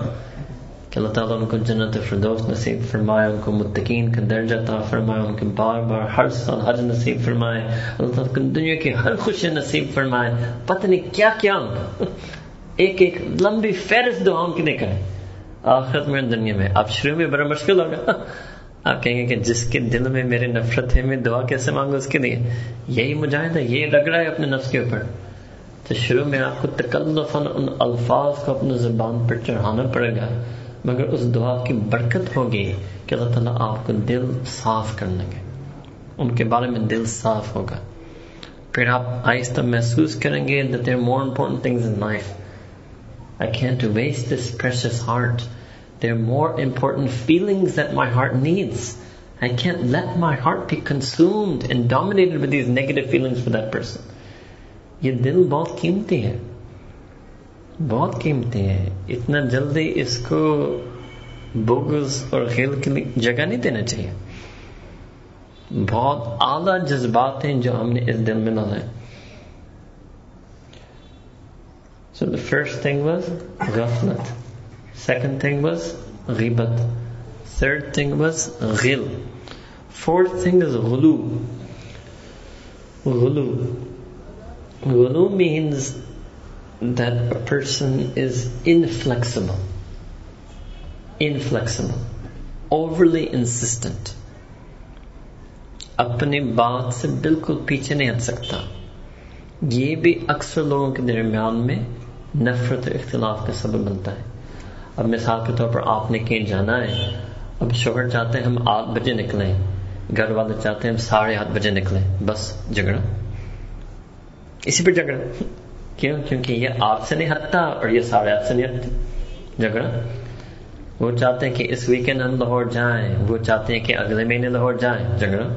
کہ اللہ تعالیٰ ان کو جنت فردوس نصیب فرمائے ان کو متقین کا درجہ عطا فرمائے ان کے بار بار ہر سال حج نصیب فرمائے۔ اللہ تعالیٰ کو دنیا کی ہر خوشی نصیب فرمائے۔ پتہ نہیں کیا کیا ایک ایک لمبی فہرست دعاؤں کی نکلے آخرت میں دنیا میں۔ اب شروع میں بڑا مشکل ہوگا۔ آپ کہیں گے کہ جس کے دل میں میرے نفرت ہے، میں دعا کیسے مانگوں اس کے لیے؟ یہی مجاہدہ یہ لگ رہا ہے اپنے نفس کے اوپر۔ تو شروع میں آپ کو تکلفاً ان الفاظ کو اپنے زبان پر چڑھانا پڑے گا۔ مگر اس دعا کی برکت ہوگی کہ اللہ تعالیٰ آپ کو دل صاف کر لیں گے ان کے بارے میں دل صاف ہوگا پھر آپ آہستہ محسوس کریں گے that there are more important things in life I can't waste this precious heart there are more important feelings that my heart needs I can't let my heart be consumed and dominated with these negative feelings for that person یہ دل بہت قیمتی ہے بہت قیمتی ہے اتنا جلدی اس کو بغض اور خیل کے لیے جگہ نہیں دینا چاہیے۔ بہت اعلیٰ جذبات ہیں جو ہم نے اس دل میں ڈالے so the first thing was غفلت۔ سیکنڈ تھنگ واز غیبت۔ تھرڈ تھنگ واز غل۔ فورتھ تھنگ از غلو۔ غلو۔ غلو means that a person is inflexible, inflexible, overly insistent. اپنی بات سے بالکل پیچھے نہیں ہٹ سکتا۔ یہ بھی اکثر لوگوں کے درمیان میں نفرت و اختلاف کا سبب بنتا ہے۔ اب مثال کے طور پر آپ نے کہیں جانا ہے۔ اب شوہر چاہتے ہیں ہم آٹھ بجے نکلیں۔ گھر والے چاہتے ہیں ہم ساڑھے آٹھ بجے نکلیں۔ بس جھگڑا۔ اسی پہ جھگڑا۔ کیوں؟ کیونکہ یہ آپ سے نہیں ہٹتا اور یہ ساڑھے آپ سے نہیں ہٹتا جھگڑا وہ چاہتے ہیں کہ اس ویکینڈ ہم لاہور جائیں، وہ چاہتے ہیں کہ اگلے مہینے لاہور جائیں۔ جھگڑا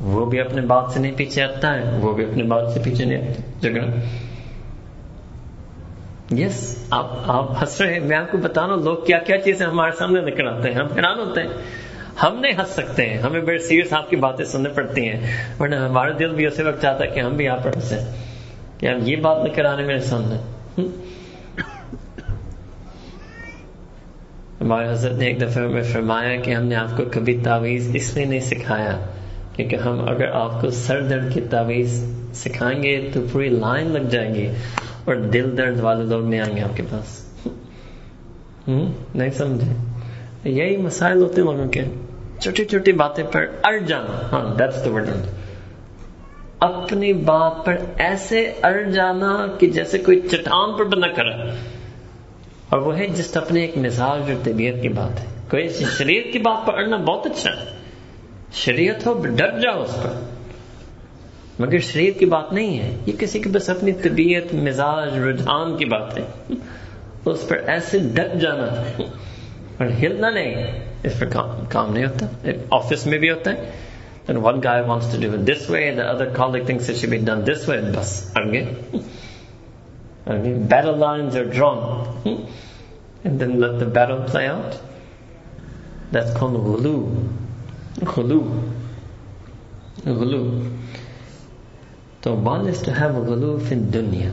وہ بھی اپنے بات سے نہیں پیچھے ہٹتا ہے، وہ بھی اپنے بات سے پیچھے نہیں ہٹتا جھگڑا یس آپ آپ ہنس رہے ہیں۔ میں آپ کو بتا رہا ہوں، لوگ کیا کیا چیزیں ہمارے سامنے نکل آتے ہیں؟ ہم حیران ہوتے ہیں۔ ہم نہیں ہنس سکتے ہیں، ہمیں بڑے سیریس آپ کی باتیں سننے پڑتی ہیں۔ ورنہ ہمارا دل بھی اسی وقت چاہتا ہے کہ ہم بھی آپ پر ہنسیں۔ کہ اب یہ بات نہیں کرانے میرے سامنے ہمارے حضرت نے ایک دفعہ میں فرمایا کہ ہم نے آپ کو کبھی تعویذ اس لیے نہیں سکھایا کیونکہ ہم اگر آپ کو سر درد کی تعویذ سکھائیں گے تو پوری لائن لگ جائیں گی اور دل درد والے لوگ نہیں آئیں گے آپ کے پاس۔ نہیں سمجھے؟ یہی مسائل ہوتے لوگوں کے۔ چھوٹی چھوٹی باتیں پر اڑ جانا ہاں دیٹس دا ورڈ اپنی بات پر ایسے اڑ جانا کہ جیسے کوئی چٹان پر بنا کرا اور وہ ہے جس اپنے ایک مزاج اور طبیعت کی بات ہے۔ کوئی شریعت کی بات پر اڑنا بہت اچھا ہے۔ شریعت ہو ڈر جاؤ اس پر۔ مگر شریعت کی بات نہیں ہے۔ یہ کسی کی بس اپنی طبیعت، مزاج، رجحان کی بات ہے۔ اس پر ایسے ڈر جانا۔ اور ہلنا نہیں۔ اس پر کام نہیں ہوتا۔ آفس میں بھی ہوتا ہے۔ And one guy wants to do it this way, and the other colleague thinks it should be done this way. Bas, arge. I mean, battle lines are drawn. And then let the battle play out. That's called hulu. Hulu. Hulu. So one is to have a gulu in dunya.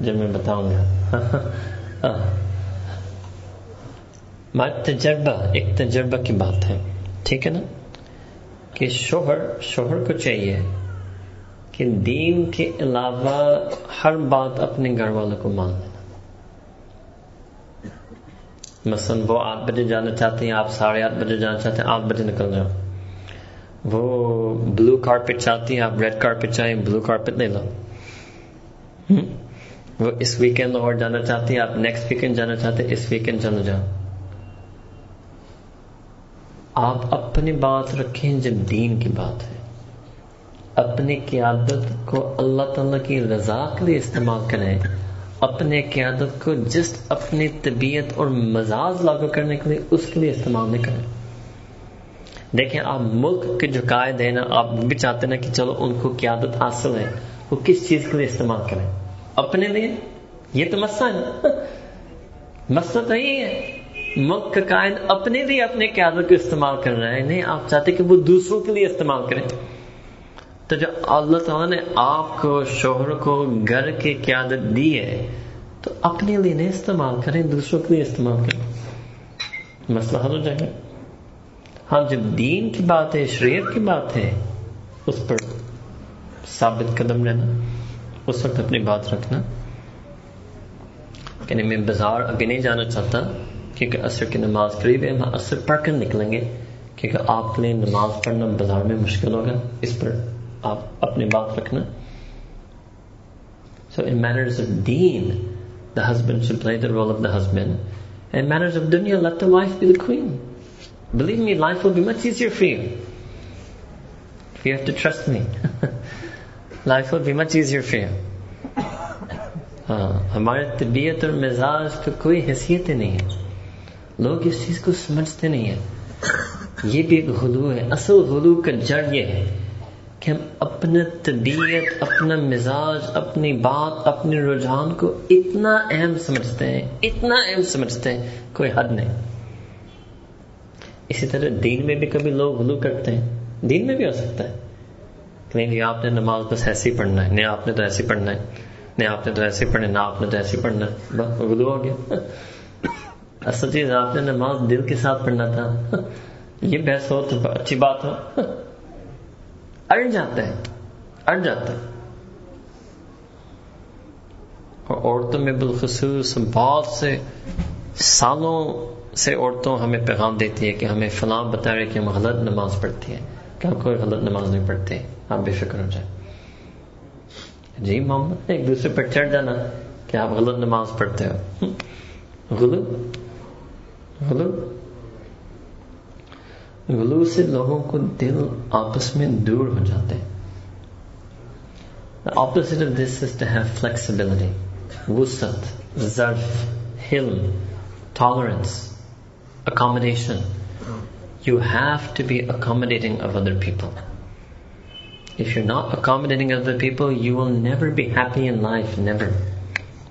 جب میں بتاؤں گا۔ تجربہ، ایک تجربہ کی بات ہے۔ ٹھیک ہے نا؟ کہ شوہر شوہر کو چاہیے کہ دین کے علاوہ ہر بات اپنے گھر والوں کو مان لینا۔ مثلا وہ آٹھ بجے جانا چاہتے ہیں، آپ ساڑھے آٹھ بجے جانا چاہتے ہیں، آٹھ بجے نکل جاؤ۔ وہ بلو کارپیٹ چاہتی ہیں، آپ ریڈ کارپیٹ چاہیں بلو کارپیٹ لے لو وہ اس ویکینڈ لاہور جانا چاہتی ہیں، آپ نیکسٹ ویکینڈ جانا چاہتے ہیں، اس ویکینڈ چلو جاؤ۔ آپ اپنی بات رکھیں جب دین کی بات ہے۔ اپنی قیادت کو اللہ تعالی کی رضا کے لیے استعمال کریں۔ اپنے قیادت کو جسٹ اپنی طبیعت اور مزاج لاگو کرنے کے لیے اس کے لیے استعمال نہیں کریں۔ دیکھیں، آپ ملک کے جو قائد ہیں نا، آپ بھی چاہتے نا کہ چلو ان کو قیادت حاصل ہے، وہ کس چیز کے لیے استعمال کریں؟ اپنے لیے؟ یہ تو مسئلہ ہے۔ مسئلہ تو یہی ہے۔ ملک کا قائد اپنے لیے اپنے قیادت کو استعمال کر رہا ہے۔ نہیں، آپ چاہتے کہ وہ دوسروں کے لیے استعمال کریں۔ تو جو اللہ تعالیٰ نے آپ کو، شوہر کو، گھر کی قیادت دی ہے، تو اپنے لیے نہیں استعمال کریں، دوسروں کے لیے استعمال کریں۔ مسئلہ حل ہو جائے گا۔ ہاں جب دین کی بات ہے، شریعت کی بات ہے، اس پر ثابت قدم رہنا اس وقت اپنی بات رکھنا۔ یعنی میں بازار ابھی نہیں جانا چاہتا، کیونکہ عصر کی نماز قریب ہے ہم عصر پڑھ کر نکلیں گے۔ کیونکہ آپ نے نماز پڑھنا بازار میں مشکل ہوگا۔ اس پر آپ اپنی بات رکھنا۔ So in manners of then the husband should play the role of the husband and manners of دنیا let the wife be the queen believe me life will be much easier for you you have to trust me life will be much easier you ہاں ہمارے طبیعت اور مزاج تو کوئی حیثیت ہی نہیں ہے۔ لوگ اس چیز کو سمجھتے نہیں ہیں۔ یہ بھی ایک غلو ہے۔ اصل غلو کا جڑ یہ ہے کہ ہم اپنا طبیعت اپنا مزاج اپنی بات اپنے رجحان کو اتنا اہم سمجھتے ہیں اتنا اہم سمجھتے ہیں کوئی حد نہیں۔ اسی طرح دین میں بھی کبھی لوگ غلو کرتے ہیں۔ دین میں بھی ہو سکتا ہے۔ نہیں آپ نے نماز بس ایسے ہی پڑھنا ہے نہیں آپ نے تو ایسے ہی پڑھنا ہے نہیں آپ نے تو ایسے پڑھنا نہ آپ نے تو ایسے پڑھنا بس غلو ہو گیا۔ اصل چیز، آپ نے نماز دل کے ساتھ پڑھنا تھا۔ یہ بحث ہو تو اچھی بات ہو۔ اڑ جاتا ہے، اڑ جاتا ہے۔ اور عورتوں میں بالخصوص بہت سے، سالوں سے عورتوں ہمیں پیغام دیتی ہے کہ ہمیں فلاں بتا رہے کہ ہم غلط نماز پڑھتی ہیں۔ کہ ہم کوئی غلط نماز نہیں پڑھتے؟ آپ بے فکر ہو جائیں جی محمد ایک دوسرے پر چڑھ جانا کہ آپ غلط نماز پڑھتے ہو غلو غلو غلو سے لوگوں کو دل آپس میں دور ہو جاتے ہیں opposite of this is to have flexibility, wusat, zarf, hilm, tolerance, accommodation. You have to be accommodating of other people. If you're not accommodating other people, you will never be happy in life. Never.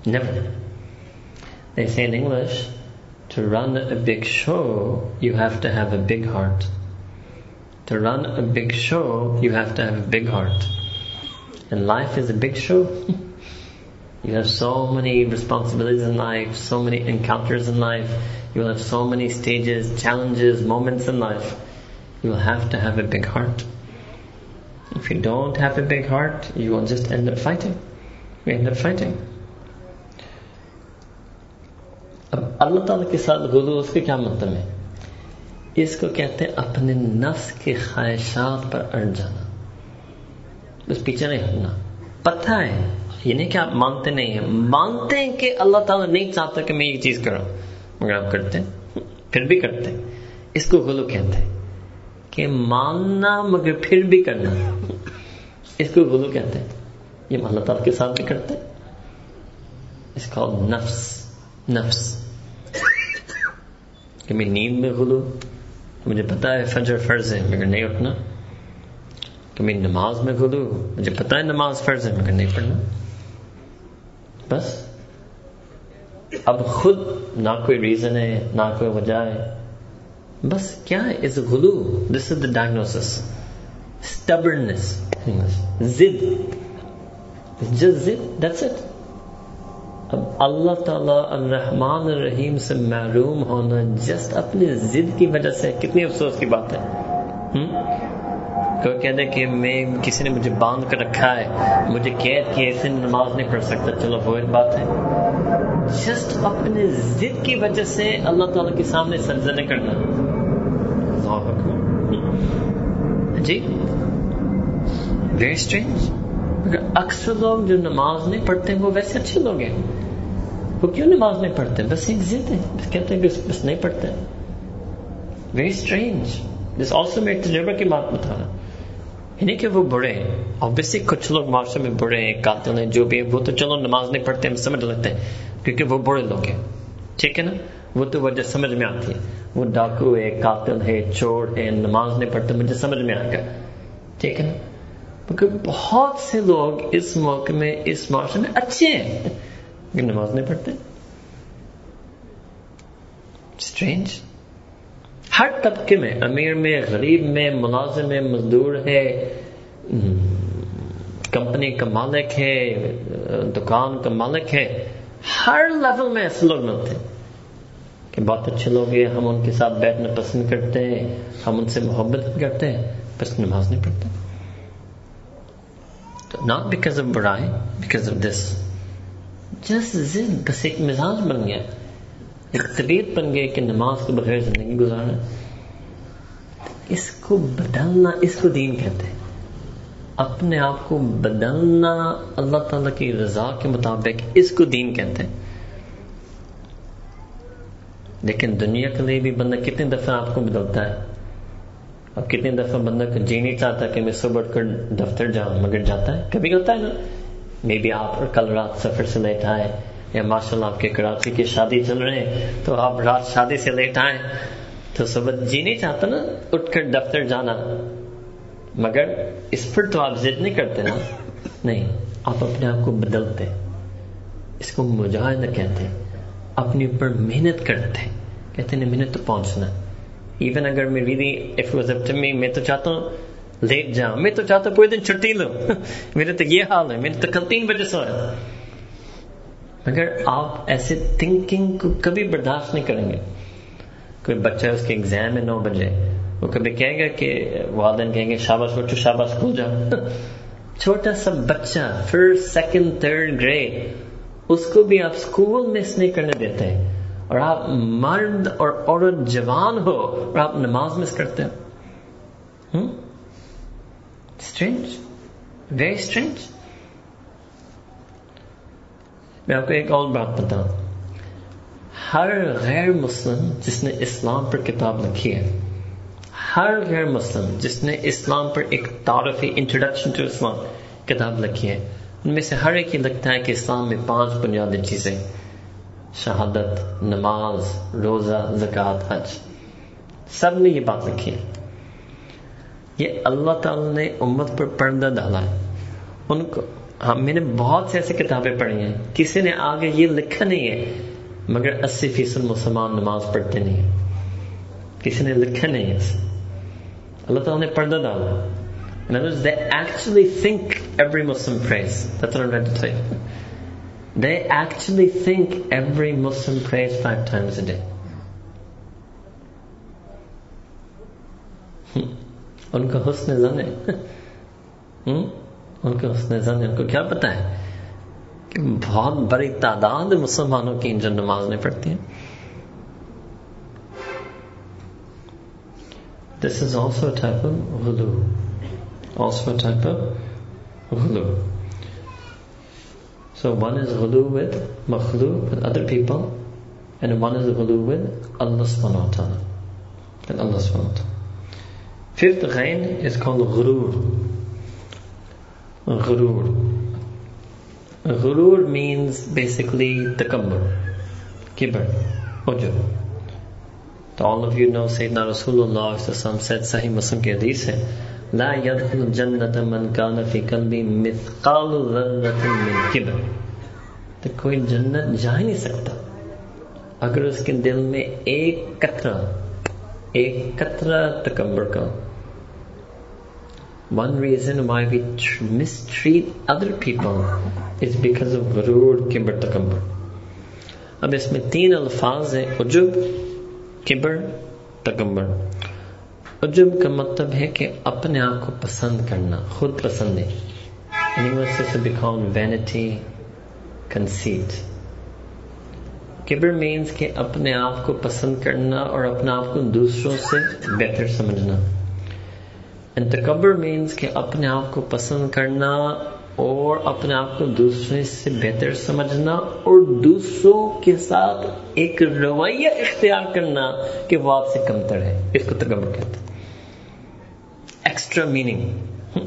Never. They say in English, to run a big show, you have to have a big heart. To run a big show, you have to have a big heart. And life is a big show. you have so many responsibilities in life, so many encounters in life. You will have so many stages, challenges, moments in life. You will have to have a big heart. If you don't have a big heart, you will just end up fighting. You end up fighting. اب اللہ تعالیٰ کے ساتھ غلو اس کے کیا مطلب ہے؟ اس کو کہتے ہیں اپنے نفس کے خواہشات پر اڑ جانا۔ بس پیچھے نہیں ہٹنا۔ پتہ ہے یہ نہیں کہ آپ مانتے نہیں ہیں۔ مانتے ہیں کہ اللہ تعالیٰ نہیں چاہتا کہ میں یہ چیز کروں مگر آپ کرتے ہیں پھر بھی کرتے ہیں۔ اس کو غلو کہتے ہیں۔ کہ ماننا مگر پھر بھی کرنا۔ اس کو غلو کہتے ہیں۔ یہ اللہ تعالیٰ کے ساتھ بھی کرتے ہیں۔ اس کا نفس نفس۔ کہ میں نیند میں غلو مجھے پتا ہے فجر فرض ہے مگر نہیں اٹھنا۔ کہ میں نماز میں غلو مجھے پتا ہے نماز فرض ہے مگر نہیں پڑھنا۔ بس۔ اب خود نہ کوئی ریزن ہے، نہ کوئی وجہ ہے۔ بس کیا ہے از غلو؟ دس از دا ڈائگنوس اسٹبرنس زد جسٹ زد دیٹس اٹ اب اللہ تعالیٰ الرحمن الرحیم سے محروم ہونا جسٹ اپنی ضد کی وجہ سے کتنی افسوس کی بات ہے۔ کوئی کہتے کہ میں کسی نے مجھے باندھ کر رکھا ہے، مجھے قید کیا اسے نماز نہیں پڑھ سکتا۔ چلو، وہ ایک بات ہے۔ جسٹ اپنے ضد کی وجہ سے اللہ تعالیٰ کے سامنے سرزنے کرنا۔ جی؟ ویری اسٹرینج اکثر لوگ جو نماز نہیں پڑھتے وہ ویسے اچھے لوگ ہیں۔ وہ کیوں نماز نہیں پڑھتے؟ بس ایک ضد ہے۔ بس کہتے ہیں کہ بس نہیں پڑھتے۔ ویری اسٹرینج دس آلسو میرے تجربہ کی بات بتا رہا۔ یعنی کہ وہ بڑے ہیں۔ اوبیسلی کچھ لوگ معاشرے میں بڑے ہیں قاتل ہیں جو بھی وہ تو چلو نماز نہیں پڑھتے ہم سمجھ لیتے ہیں کیونکہ وہ بڑے لوگ ہیں۔ ٹھیک ہے نا؟ وہ تو وجہ سمجھ میں آتی ہے۔ وہ ڈاکو ہے، قاتل ہے، چور ہے، نماز نہیں پڑھتے، مجھے سمجھ میں آ گیا ٹھیک ہے نا؟ کیونکہ بہت سے لوگ اس موقع میں، اس معاشرے میں اچھے ہیں نماز نہیں پڑھتے۔ اسٹرینج ہر طبقے میں، امیر میں، غریب میں، ملازم میں، مزدور ہے، کمپنی کا مالک ہے، دکان کا مالک ہے، ہر لیول میں ایسے لوگ ملتے ہیں۔ کہ بہت اچھے لوگ ہیں، ہم ان کے ساتھ بیٹھنا پسند کرتے ہیں، ہم ان سے محبت کرتے ہیں بس نماز نہیں پڑھتے۔ تو ناٹ بیکاز آف برائی بیکاز آف دس جس بس ایک مزاج بن گیا۔ ایک طبیعت بن گئی کہ نماز کے بغیر زندگی گزارنا۔ اس کو بدلنا، اس کو دین کہتے ہیں۔ اپنے آپ کو بدلنا اللہ تعالی کی رضا کے مطابق اس کو دین کہتے ہیں۔ لیکن دنیا کے لیے بھی بندہ کتنے دفعہ آپ کو بدلتا ہے؟ اب کتنے دفعہ بندہ کو جی نہیں چاہتا کہ میں صبح کر دفتر جاؤں مگر جاتا ہے؟ کبھی ہوتا ہے نا؟ مے بی آپ کل رات سفر سے لیٹ آئے یا ماشاء اللہ آپ کے کراچی کی شادی چل رہے ہیں تو آپ رات شادی سے لیٹ آئے تو صبح جی نہیں چاہتا نا اٹھ کر دفتر جانا مگر اس پر تو آپ ضد نہیں کرتے نا؟ نہیں، آپ اپنے آپ کو بدلتے، اس کو مجاہدہ کہتے ہیں۔ اپنے اوپر محنت کرتے ہیں۔ کہتے ہیں، محنت تو پہنچنا۔ ایون اگر میں really if was up to me میں تو چاہتا ہوں لیٹ جاؤں۔ میں تو چاہتا ہوں پورے دن چھٹی لوں۔ میرے تو یہ حال ہے، میرے تو کل تین بجے سویا مگر آپ ایسے تھنکنگ کو کبھی برداشت نہیں کریں گے۔ کوئی بچہ اس کے ایگزام ہے نو بجے، وہ کبھی کہے گا کہ والدین کہیں گے، شاباش بچو، شاباش کھو جاؤ چھوٹا سا بچہ فرسٹ سیکنڈ تھرڈ گریڈ اس کو بھی آپ اسکول مس نہیں کرنے دیتے اور آپ مرد اور عورت جوان ہو اور آپ نماز مس کرتے ہو۔ اسٹرینج ویری اسٹرینج میں آپ کو ایک اور بات بتاؤں۔ ہر غیر مسلم جس نے اسلام پر کتاب لکھی ہے، ہر غیر مسلم جس نے اسلام پر ایک تعارفی انٹروڈکشن ٹو اسلام کتاب لکھی ہے ان میں سے ہر ایک یہ لگتا ہے کہ اسلام میں پانچ بنیادی چیزیں شہادت، نماز، روزہ، زکوٰۃ، حج، سب نے یہ بات لکھی ہے۔ یہ اللہ تعالی نے امت پر پردہ ڈالا ہے۔ ان کو ہاں میں نے بہت سے ایسی کتابیں پڑھی ہیں۔ کسی نے آگے یہ لکھا نہیں ہے، مگر اسی فیصد مسلمان نماز پڑھتے نہیں ہیں۔ کسی نے لکھا نہیں ہے۔ اللہ تعالیٰ نے پردہ ڈالا۔ In other every Muslim prays. That's what I'm trying to tell. They actually think every Muslim prays five times a day. ان کا حسن زن ہے ان کو کیا پتا ہے کہ بہت بڑی تعداد مسلمانوں کی جو نماز نہیں پڑھتی ہیں this is also type of غلو آلسو ٹائپ آف غلو So one is ghulu with makhluk, with other people, and one is ghulu with Allah subhanahu wa ta'ala. And Allah subhanahu wa ta'ala. Fifth ghain is called ghurur. Ghurur. Ghurur means basically takabbur, kibr, ujub. So all of you know Sayyidina Rasulullah said Sahih Muslim ke hadith hai لا يدخل الجنة من كان في قلبه مثقال ذرة من كبر۔ تو کوئی جنت جا ہی نہیں سکتا۔ اگر اس کے دل میں ایک قطرہ ایک قطرہ تکبر کا۔ One reason why we mistreat other people is because of غرور، کبر، تکبر۔ اب اس میں تین الفاظ ہیں۔ عجب، کبر، تکبر۔ عجب کا مطلب ہے کہ اپنے آپ کو پسند کرنا، خود پسندی یونیورسٹی سے بیکام وینٹی کنسیٹ کبر مینس کہ اپنے آپ کو پسند کرنا اور اپنے آپ کو دوسروں سے بہتر سمجھنا۔ تکبر مینس کہ اپنے آپ کو پسند کرنا اور اپنے آپ کو دوسرے سے بہتر سمجھنا اور دوسروں کے ساتھ ایک رویہ اختیار کرنا کہ وہ آپ سے کمتر ہے۔ اس کو تکبر کہتے ہیں۔ ایکسٹرا میننگ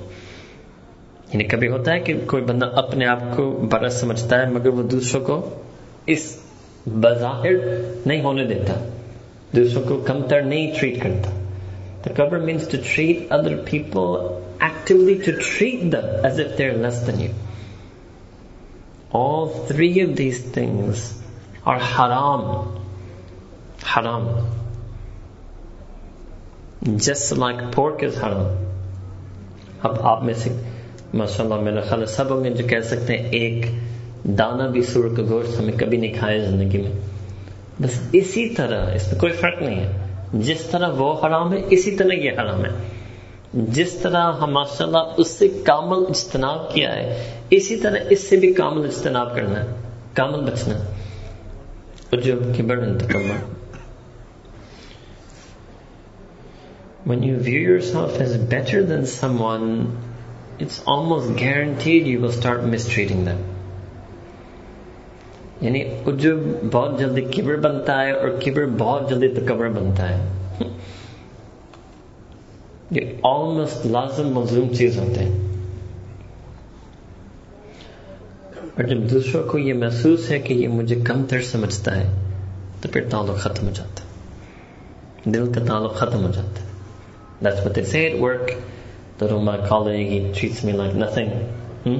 یعنی کبھی ہوتا ہے کہ کوئی بندہ اپنے آپ کو بڑا سمجھتا ہے مگر وہ دوسروں کو اس بظاہر نہیں ہونے دیتا، دوسروں کو کمتر نہیں ٹریٹ کرتا The cover means to treat other people actively to treat them as if they're less than you. All three of these things are haram. Haram. Just like pork is حرام اب آپ میں سے ماشاء اللہ میرا خیال سب ہوں گے جو کہہ سکتے ہیں، ایک دانا بھی سور کا گوشت ہمیں کبھی نہیں کھایا زندگی میں۔ بس اسی طرح، اس میں کوئی فرق نہیں ہے۔ جس طرح وہ حرام ہے، اسی طرح یہ حرام ہے۔ جس طرح ہم ماشاء اللہ اس سے کامل اجتناب کیا ہے، اسی طرح اس سے بھی کامل اجتناب کرنا ہے، کامل بچنا جو کبر انتقامات When you view yourself as better than someone, it's almost guaranteed you will start mistreating them. یعنی عجب بہت جلدی کبر بنتا ہے اور کبر بہت جلدی تکبر بنتا ہے یہ آلموسٹ لازم مظلوم چیز ہوتے ہیں اور جب دوسروں کو یہ محسوس ہے کہ یہ مجھے کم تر سمجھتا ہے تو پھر تعلق ختم ہو جاتا ہے دل کا تعلق ختم ہو جاتا ہے That's what they say at work. Little my colleague, he treats me like nothing. Hmm?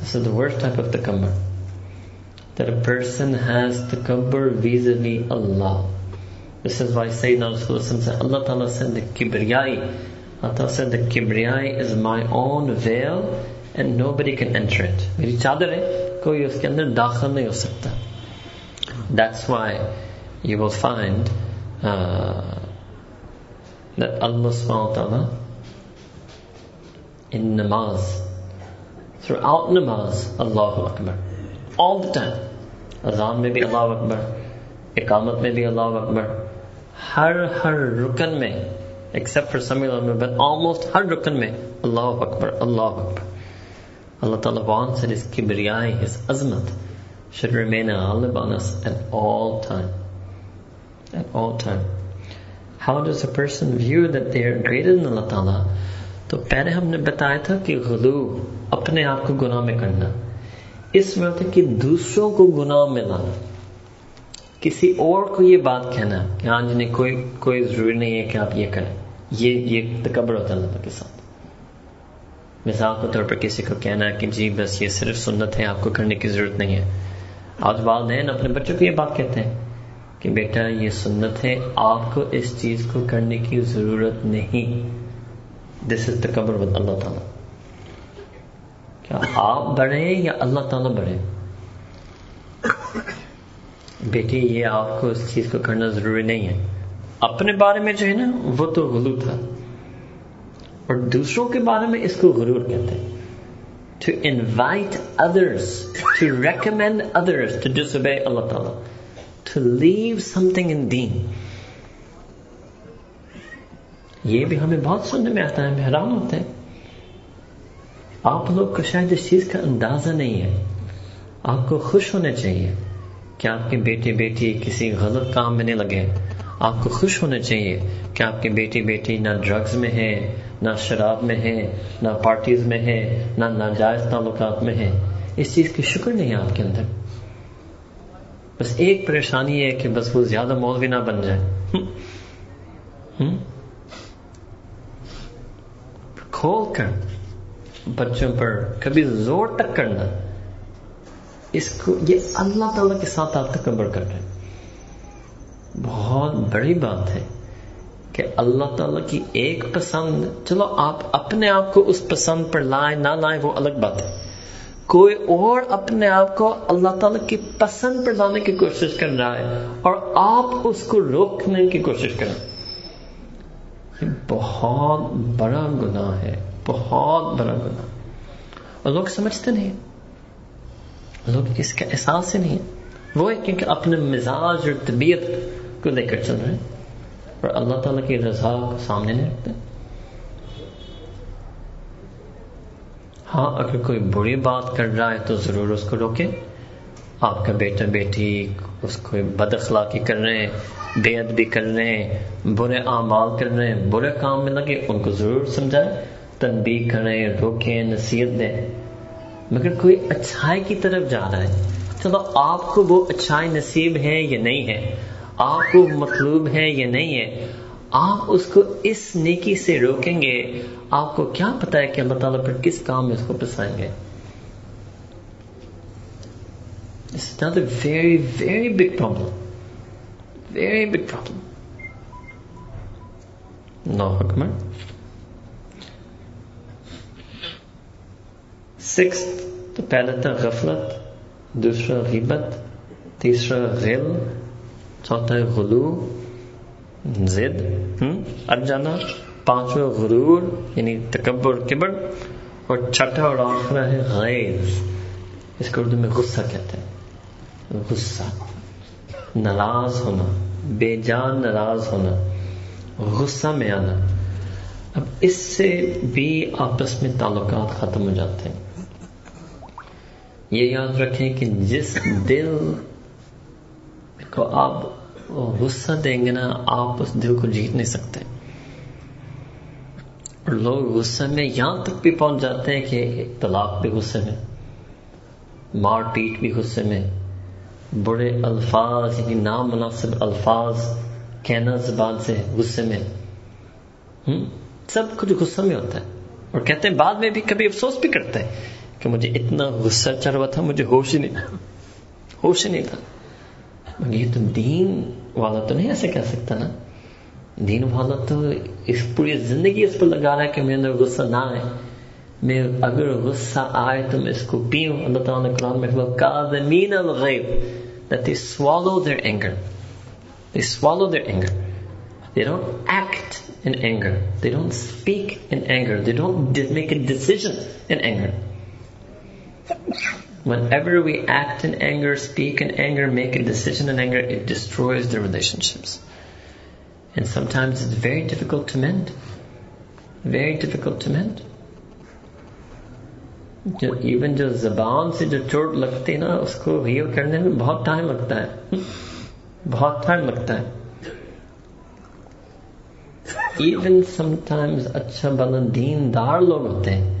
This is the worst type of takabbar that a person has takabbar vis-a-vis Allah. This is why Sayyidina Rasulullah said, Allah Ta'ala said the Kibriyai. Allah Ta'ala said the Kibriyai is my own veil and nobody can enter it. That's why you will find uh, that Allah subhanahu wa ta'ala in namaz throughout namaz Allahu Akbar. All the time. Azan may be Allahu Akbar. Iqamat may be Allahu Akbar. ہر ہر رکن میں except for Sumi but almost ہر رکن میں اللہ اکبر اللہ اکبر اللہ تعالیٰ wants that his kibriyai, his azmat should remain Ghalib on us at all time. At all time. How does a person view that they are greater than Allah Ta'ala? تو پہلے ہم نے بتایا تھا کہ غلو اپنے آپ کو گناہ میں کرنا اس وقت کہ دوسروں کو گناہ میں لانا کسی اور کو یہ بات کہنا کہ ہاں جی جنہیں کوئی کوئی ضروری نہیں ہے کہ آپ یہ کریں۔ یہ یہ تکبر ہوتا ہے اللہ کے ساتھ۔ مثال کے طور پر کسی کو کہنا کہ جی بس یہ صرف سنت ہے، آپ کو کرنے کی ضرورت نہیں ہے۔ آج والدین اپنے بچوں کو یہ بات کہتے ہیں کہ بیٹا، یہ سنت ہے، آپ کو اس چیز کو کرنے کی ضرورت نہیں۔ دس از تکبر ود اللہ تعالیٰ۔ کیا آپ بڑھے یا اللہ تعالیٰ بڑھے بیٹی، یہ آپ کو اس چیز کو کرنا ضروری نہیں ہے۔ اپنے بارے میں جو ہے نا، وہ تو غلو تھا۔ اور دوسروں کے بارے میں اس کو غرور کہتے ہیں۔ To invite others to recommend others to disobey اللہ تعالیٰ۔ To leave something in دین۔ یہ بھی ہمیں بہت سننے میں آتا ہے حیران ہوتے ہیں۔ آپ لوگ کو شاید اس چیز کا اندازہ نہیں ہے۔ آپ کو خوش ہونا چاہیے۔ کہ آپ کے بیٹے بیٹی کسی غلط کام میں نہیں لگے آپ کو خوش ہونا چاہیے کہ آپ کے بیٹی بیٹی نہ ڈرگز میں ہے نہ شراب میں ہے نہ پارٹیز میں ہے نہ ناجائز تعلقات میں ہے اس چیز کی شکر نہیں ہے آپ کے اندر۔ بس ایک پریشانی ہے کہ بس وہ زیادہ مولوی نہ بن جائے۔ کھول کر بچوں پر کبھی زور تک کرنا اس کو یہ اللہ تعالیٰ کے ساتھ آپ تکبر کر رہے ہیں۔ بہت بڑی بات ہے کہ اللہ تعالیٰ کی ایک پسند چلو آپ اپنے آپ کو اس پسند پر لائیں، نہ لائیں، وہ الگ بات ہے۔ کوئی اور اپنے آپ کو اللہ تعالیٰ کی پسند پر لانے کی کوشش کر رہا ہے اور آپ اس کو روکنے کی کوشش کریں بہت بڑا گناہ ہے، بہت بڑا گناہ۔ اور لوگ سمجھتے نہیں۔ لوگ اس کا احساس ہی نہیں ہے وہ ہے کیونکہ اپنے مزاج اور طبیعت کو لے کر چل رہے ہیں۔ اور اللہ تعالیٰ کی رضا کو سامنے نہیں رکھتے۔ ہاں اگر کوئی بری بات کر رہا ہے تو ضرور اس کو روکے آپ کا بیٹا بیٹی، اس کو بد اخلاقی کر رہے ہیں، بے ادبی کر رہے ہیں، برے اعمال کر رہے ہیں، برے کام میں لگے، ان کو ضرور سمجھائیں۔ تنبیہ کریں، روکیں، نصیحت دیں۔ مگر کوئی اچھائی کی طرف جا رہا ہے۔ چلو آپ کو وہ اچھائی نصیب ہے یا نہیں ہے؟ آپ کو مطلوب ہے یا نہیں ہے؟ آپ اس کو اس نیکی سے روکیں گے۔ آپ کو کیا پتا ہے کہ اللہ تعالیٰ پھر کس کام میں اس کو پسائیں گے؟ Very very big problem very big problem نو حکمر سکس تو پہلا تھا غفلت دوسرا غیبت تیسرا غل چوتھا غلو زد اٹ جانا پانچواں غرور یعنی تکبر کبر اور چھٹا اور آخرا ہے غیظ اس کو اردو میں غصہ کہتے ہیں غصہ ناراض ہونا بے جان ناراض ہونا غصہ میں آنا اب اس سے بھی آپس میں تعلقات ختم ہو جاتے ہیں یہ یاد رکھیں کہ جس دل کو آپ غصہ دیں گے نا، آپ اس دل کو جیت نہیں سکتے۔ اور لوگ غصہ میں یہاں تک بھی پہنچ جاتے ہیں کہ طلاق بھی غصے میں، مار پیٹ بھی غصے میں، بڑے الفاظ یعنی نام مناسب الفاظ کہنا زبان سے غصے میں۔ سب کچھ غصہ میں ہوتا ہے۔ اور کہتے ہیں، بعد میں بھی کبھی افسوس بھی کرتے ہیں۔ کہ مجھے اتنا غصہ چڑھ ہوا تھا، مجھے ہوش ہی نہیں تھا۔ ہوش ہی نہیں تھا۔ یہ تو دین والا تو نہیں ایسے کہہ سکتا نا۔ دین والا تو اس پوری زندگی اس پر لگا رہا ہے کہ میرے اندر غصہ نہ آئے۔ میں اگر غصہ آئے تو میں اس کو پیوں۔ اللہ تعالیٰ نے قرآن میں قاذمین الغیب that they swallow their anger. They swallow their anger. They don't act in anger. They don't speak in anger. They don't make a decision in anger. Whenever we act in anger, speak in anger, make a decision in anger, it destroys the relationships. And sometimes it's very difficult to mend. Very difficult to mend. Even جو زبان سے جو چوٹ لگتی ہے نا اس کو ہیل کرنے میں بہت ٹائم لگتا ہے بہت ٹائم لگتا ہے ایون سم ٹائمز اچھا بنا دین دار لوگ ہوتے ہیں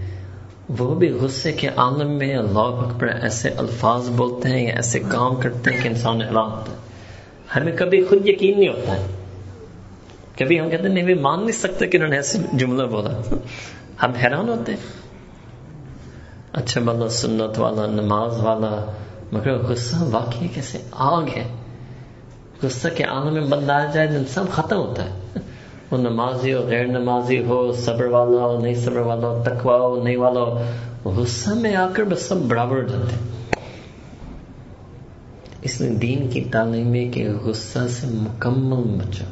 وہ بھی غصے کے عالم میں اللہ اکبر ایسے الفاظ بولتے ہیں یا ایسے کام کرتے ہیں کہ انسان حیران ہوتا ہے۔ ہمیں کبھی خود یقین نہیں ہوتا ہے۔ کبھی ہم کہتے ہیں، نہیں مان نہیں سکتے کہ انہوں نے ایسے جملہ بولا۔ ہم حیران ہوتے ہیں۔ اچھا بلا سنت والا، نماز والا، مگر غصہ واقعی کیسے آگ ہے۔ غصہ کے عالم میں بندہ جائے سب ختم ہوتا ہے۔ وہ نمازی ہو، غیر نمازی ہو، صبر والا ہو، نہیں صبر والا ہو تکوا ہو، نہیں والا ہو غصہ میں آ کر بس سب برابر ہو جاتے اس نے دین کی تعلیم ہے کہ غصہ سے مکمل بچا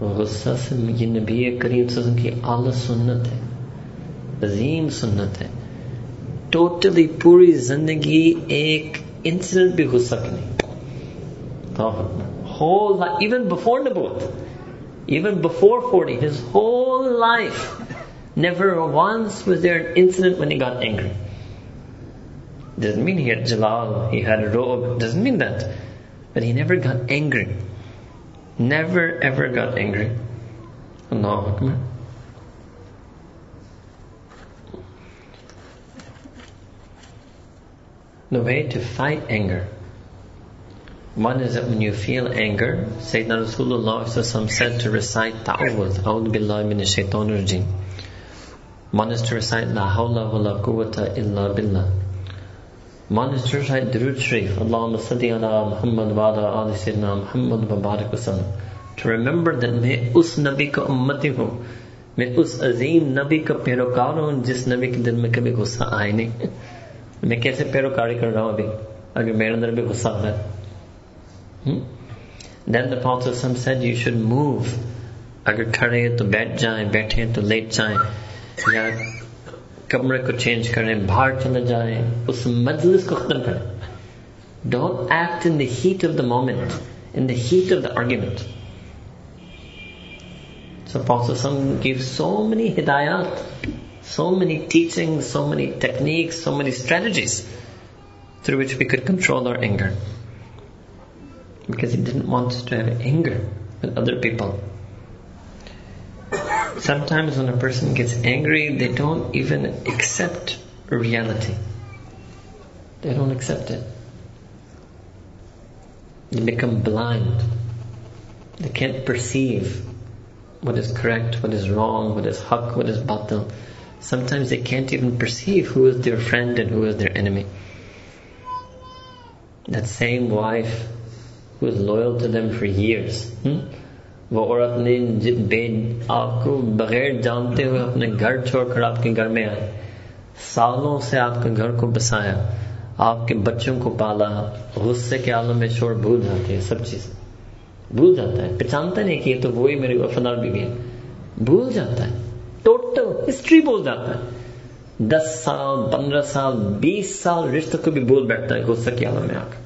غصہ سے یہ نبی کریم صلی اللہ علیہ وسلم کی اعلی سنت ہے، عظیم سنت ہے۔ ٹوٹلی پوری زندگی ایک انسیڈنٹ بھی غصہ کی نہیں۔ ہول ایون بفور نبوت۔ Even before 40, his whole life, never once was there an incident when he got angry. Doesn't mean he had jalal, he had robe, doesn't mean that. But he never got angry. Never ever got angry. Allahu Akbar. The way to fight anger one is that when you feel anger, Sayyidina Rasulullah said to recite ta'awwudh, A'udhu Billahi Minash Shaitan Rajeem. One is to recite La Hawla Wa La Quwwata Illa Billah. One is to recite Durood Sharif, Allahumma Salli Ala Muhammad Wa Ala Ali Sayyidina Muhammad Wa Barak Wa Sallam. To remember that May Us Nabi Ka Ummati Ho, May Us Azeem Nabi Ka Pirokar Ho, Jis Nabi Ki Dil Mein Kabhi Ghussa Aayi Nahi. Main kaise pirokari kar raha hoon abhi, agar mere andar bhi ghussa hai. آ رہا ہے دین دا پاؤ سم سیٹ یو شوڈ موو اگر کھڑے تو بیٹھ جائیں بیٹھے تو لیٹ جائیں یا کمرے کو چینج کریں باہر چلے جائیں اس مجلس کو ختم کریں don't act in the heat of the moment in the heat of the argument so پاؤ سم گیو سو مینی ہدایات so many teaching so many technique so many strategies through which we could control our anger because he didn't want to have anger with other people. Sometimes when a person gets angry, they don't even accept reality. They don't accept it. They become blind. They can't perceive what is correct, what is wrong, what is haq, what is batil. Sometimes they can't even perceive who is their friend and who is their enemy. That same wife who is loyal to them for years. Hmm? وہ عورت نے بے آپ کو بغیر جانتے ہوئے اپنے گھر چھوڑ کر آپ کے گھر میں آئے، سالوں سے آپ کے گھر کو بسایا، آپ کے بچوں کو پالا، غصے کے عالم میں چھوڑ بھول جاتے ہیں، سب چیز بھول جاتا ہے، پہچانتا نہیں کہ یہ تو وہی میری وفادار بیوی ہے بھول جاتا ہے، ٹوٹل ہسٹری بھول جاتا ہے دس سال، پندرہ سال، بیس سال رشتہ کو بھی بھول بیٹھتا ہے غصے کے عالم میں آ کر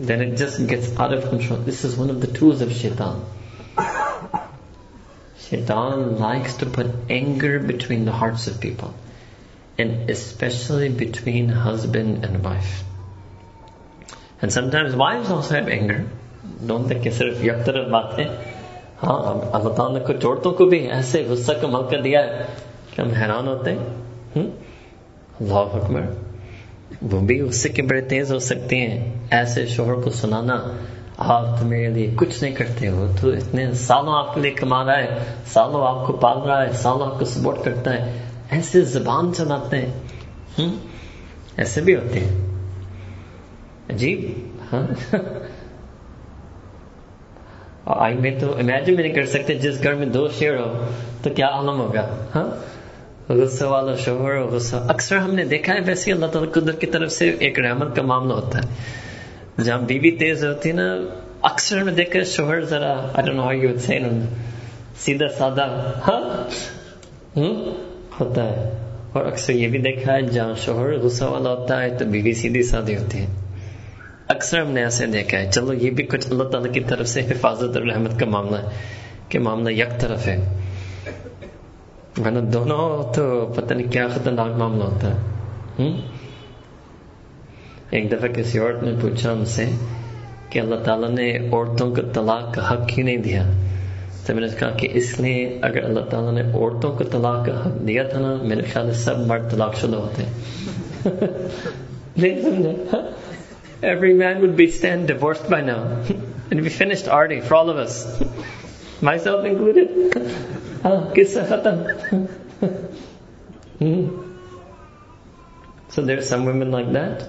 then it just gets out of control. This is one of the tools of shaitan. Shaitan likes to put anger between the hearts of people, and especially between husband and wife. And sometimes wives also have anger. Don't think it's just one ہاں اللہ تعالیٰ نے کچھ عورتوں کو بھی ایسے غصہ کا موقع دیا ہے کہ ہم حیران ہوتے ہیں۔ اللہ حکمر وہ بھی غصے کے بڑے تیز ہو سکتے ہیں۔ ایسے شوہر کو سنانا آپ تو میرے لیے کچھ نہیں کرتے ہو تو اتنے سالوں آپ کے لیے کما رہا ہے، سالوں آپ کو پال رہا ہے، سالوں آپ کو سپورٹ کرتا ہے۔ ایسے زبان چلاتے ہیں۔ ایسے بھی ہوتے ہیں۔ عجیب۔ ہاں؟ آئی میں تو امیجن بھی نہیں کر سکتے جس گھر میں دو شیر ہو، تو کیا عالم ہوگا؟ ہاں؟ غصہ والا شوہر اور غصہ اکثر ہم نے دیکھا ہے ویسے اللہ تعالیٰ قدرت کی طرف سے ایک رحمت کا معاملہ ہوتا ہے۔ جہاں بیوی تیز ہوتی ہے نا، اکثر ہم نے دیکھا شوہر ذرا آئی ہاؤ یو سیدھا سادہ ہاں؟ ہوتا ہے۔ اور اکثر یہ بھی دیکھا ہے، جہاں شوہر غصہ والا ہوتا ہے تو بیوی سیدھی سادی ہوتی ہے۔ اکثر ہم نے ایسے دیکھا ہے چلو، یہ بھی کچھ اللہ تعالیٰ کی طرف سے حفاظت اور رحمت کا معاملہ ہے کہ معاملہ یک طرف ہے۔ ورنہ دونوں تو پتہ نہیں کیا خطرناک معاملہ ہوتا ہے۔ ایک دفعہ کسی عورت نے پوچھا ہم سے کہ اللہ تعالیٰ نے عورتوں کو طلاق کا حق کیوں نہیں دیا؟ تو میں نے کہا کہ اس لیے اگر اللہ تعالیٰ نے عورتوں کو طلاق کا حق دیا تھا نا، میرے خیال ہے سب مرد طلاق شدہ ہوتے نہیں سمجھا every man would be stand divorced by now. It'd be finished already for all of us, myself included. Ah, hmm. So there are some women like that.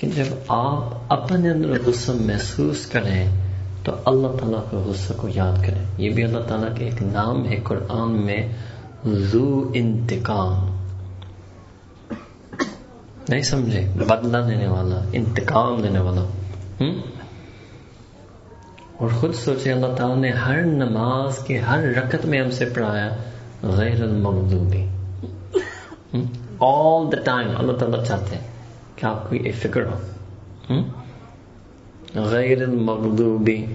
کہ جب آپ اپنے اندر غصہ محسوس کریں، تو اللہ تعالیٰ کے غصہ کو یاد کریں۔ یہ بھی اللہ تعالیٰ کے ایک نام ہے، قرآن میں زو انتقام۔ نہیں سمجھے؟ بدلہ دینے والا، انتقام دینے والا۔ اور خود سوچے اللہ تعالیٰ نے ہر نماز کے ہر رکت میں ہم سے پڑھایا، غیر المغضوبی۔ آل دا ٹائم اللہ تعالیٰ چاہتے ہیں۔ کہ آپ کو یہ فکر ہو۔ غیر المغضوبی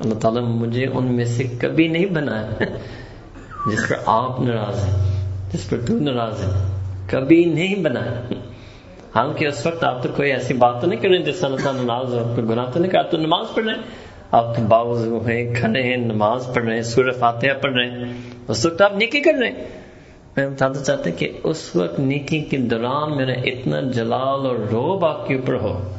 اللہ تعالیٰ مجھے ان میں سے کبھی نہیں بنایا۔ جس پر آپ ناراض ہیں، جس پر تو ناراض ہے کبھی نہیں بنایا۔ ہم کہ اس وقت آپ تو کوئی ایسی بات تو نہیں کر رہے جس سے اللہ تعالیٰ ناراض ہو کوئی گناہ تو نہیں کہا تو نماز پڑھ رہے ہیں۔ آپ تو باوضو ہیں، کھڑے ہیں، نماز پڑھ رہے ہیں، سورہ فاتحہ پڑھ رہے ہیں۔ اس وقت آپ نیکی کر رہے ہیں۔ میں بتانا چاہتے کہ اس وقت نیکی کے دوران میرا اتنا جلال اور روب آپ کے اوپر ہو۔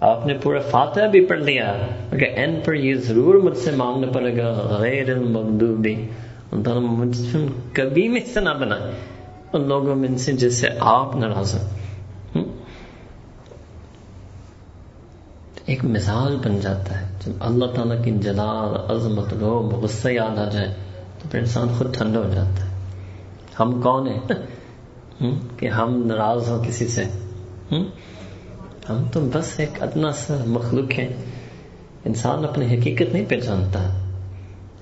آپ نے پورا فاتحہ بھی پڑھ لیا اگر این پر یہ ضرور مجھ سے مانگنا پڑے گا، غیر المغدوبی مجھ کبھی میں سے نہ بنا ان لوگوں میں سے جس سے آپ ناراض ہیں۔ ایک مثال بن جاتا ہے، جب اللہ تعالیٰ کی جلال، عظمت، روب، غصہ یاد آ جائے، تو پھر انسان خود ٹھنڈا ہو جاتا ہے۔ ہم کون ہیں؟ کہ ہم ناراض ہوں کسی سے۔ ہم؟ تو بس ایک ادنا سا مخلوق ہیں۔ انسان اپنی حقیقت نہیں پہچانتا۔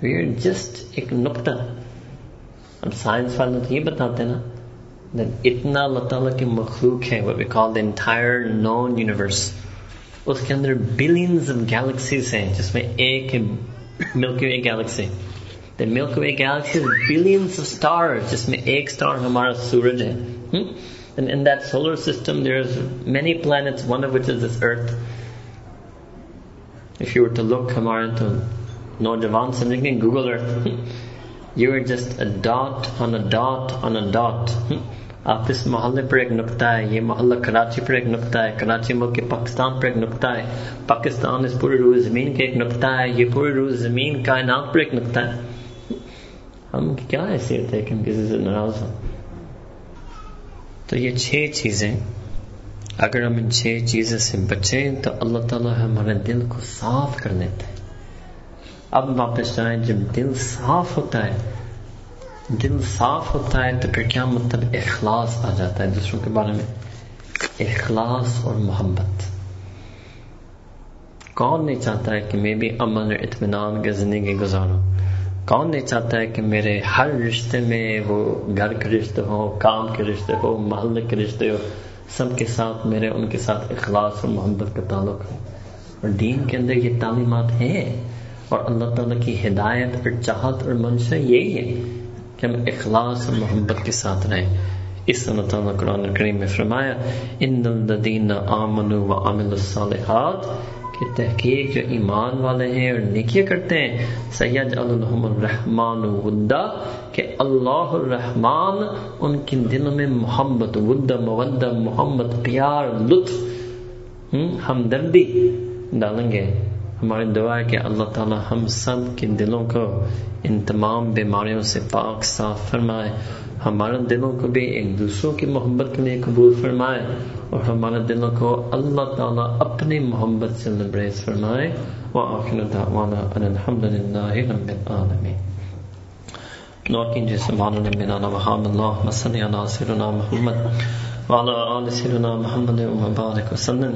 وی آر جسٹ ایک نقطہ۔ اب سائنس والے تو یہ بتاتے نا اتنا اللہ تعالیٰ کی مخلوق ہے وہ کال دا انٹائر نون یونیورس اس کے اندر بلینز آف گیلیکسیز ہیں جس میں ایک milky way galaxy milk way galaxy billions of star جس میں ایک اسٹار ہمارا سورج ہے And in that solar system, there's many planets, one of which is this Earth. If you were to look ہمارے تو نوجوان سمجھیں Google Earth you are just a dot on a dot on a dot آپ اس محلے پر ایک نقطہ ہے یہ محلہ کراچی پر ایک نقطہ ہے کراچی ملک کے پاکستان پر ایک نقطہ ہے پاکستان اس پورے روز زمین کے ایک نقطہ ہے یہ پورے روز زمین کائنات پر ایک نقطہ ہے ہم کیا حیثیت ہے کہ ہم کسی سے ناراض ہوں؟ تو یہ چھ چیزیں، اگر ہم ان چھ چیزوں سے بچیں تو اللہ تعالیٰ ہمارے دل کو صاف کر دیتے ہیں اب واپس جائیں، جب دل صاف ہوتا ہے، دل صاف ہوتا ہے تو پھر کیا مطلب اخلاص آ جاتا ہے؟ دوسروں کے بارے میں، اخلاص اور محبت۔ کون نہیں چاہتا ہے کہ میں بھی امن اور اطمینان کی زندگی گزاروں؟ کون نہیں چاہتا ہے کہ میرے ہر رشتے میں وہ گھر کے رشتے ہو کام کے رشتے ہو محلے کے رشتے ہو سب کے ساتھ میرے، ان کے ساتھ اخلاص اور محبت کا تعلق ہے۔ اور دین کے اندر یہ تعلیمات ہیں اور اللہ تعالیٰ کی ہدایت اور چاہت اور منشا یہی ہے کہ ہم اخلاص اور محبت کے ساتھ رہیں۔ اس اللہ تعالیٰ قرآن کریم میں فرمایا، ان الدین آمن و عامل الصالحات کہ تحقیق جو ایمان والے ہیں اور نیکیاں کرتے ہیں سید الحم الرحمان ودا، کہ اللہ الرحمان ان کے دلوں میں محبت ودا، مودہ محمد پیار، لطف ہمدردی ڈالیں گے۔ ہماری دعا ہے کہ اللہ تعالی ہم سب کے دلوں کو ان تمام بیماریوں سے پاک صاف فرمائے، ہمارے دلوں کو بھی ایک دوسروں کی محبت کے لیے قبول فرمائے اور ہمارے دلوں کو اللہ تعالیٰ اپنی محبت سے لبریز فرمائے۔ وآخر دعوانا ان الحمدللہ رب العالمین۔ نوکین جی سبحان ربنا وحام اللہ مسلی علی سرنا محمد وعلى آل سرنا محمد ومبارک وسلم۔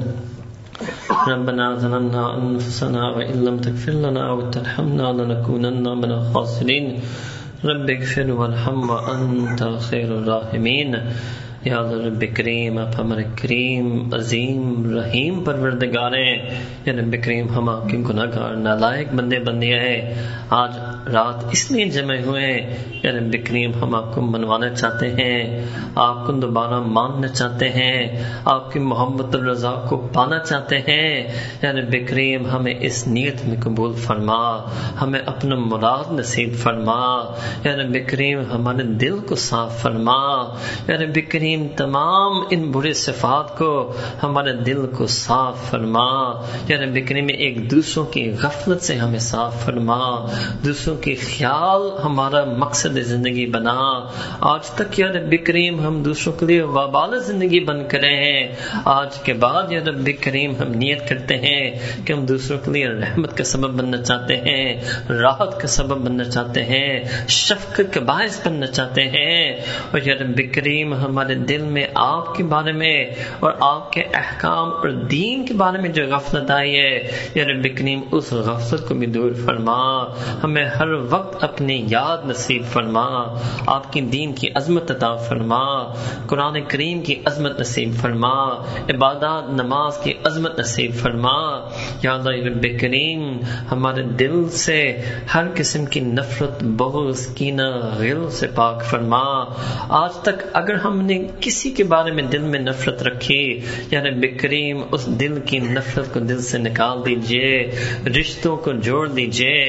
ربنا ظلمنا أنفسنا وإن لم تغفر لنا وترحمنا لنكونن من الخاسرين. رب اغفر وارحم وأنت خیر الراحمین یا رب کریم، آپ ہمارے کریم، عظیم، رحیم پروردگاریں، یا رب کریم ہم آپ کے گناہ گار نالائق بندے بندے ہیں۔ آج رات اس لیے جمع ہوئے یا رب کریم ہم آپ کو منوانا چاہتے ہیں، آپ کو دوبارہ ماننا چاہتے ہیں، آپ کی محمد الرضا کو پانا چاہتے ہیں۔ یا رب کریم ہمیں اس نیت میں قبول فرما، ہمیں اپنا مراد نصیب فرما۔ یا رب کریم ہمارے دل کو صاف فرما۔ یا رب کریم تمام ان برے صفات کو ہمارے دل کو صاف فرما۔ یا رب کریم، ایک دوسروں کی غفلت سے ہمیں صاف فرما۔ دوسروں کے خیال ہمارا مقصد زندگی بنا۔ آج تک یا رب کریم، ہم دوسروں کے لیے وبال زندگی بن کرے ہیں۔ آج کے بعد یا رب کریم، ہم نیت کرتے ہیں کہ ہم دوسروں کے لیے رحمت کا سبب بننا چاہتے ہیں، راحت کا سبب بننا چاہتے ہیں، شفقت کا باعث بننا چاہتے ہیں۔ اور یا رب کریم، ہمارے دل میں آپ کے بارے میں اور آپ کے احکام اور دین کے بارے میں جو غفلت آئی ہے، یا رب کریم اس غفلت کو بھی دور فرما۔ ہمیں ہر وقت اپنی یاد نصیب فرما۔ آپ کی دین کی عظمت عطا فرما۔ قرآن کریم کی عظمت نصیب فرما۔ عبادات، نماز کی عظمت نصیب فرما۔ یا اللہ رب کریم، ہمارے دل سے ہر قسم کی نفرت، بغض، کینہ، غل سے پاک فرما۔ آج تک اگر ہم نے کسی کے بارے میں دل میں نفرت رکھی یعنی بکریم اس دل کی نفرت کو دل سے نکال دیجیے، رشتوں کو جوڑ دیجیے۔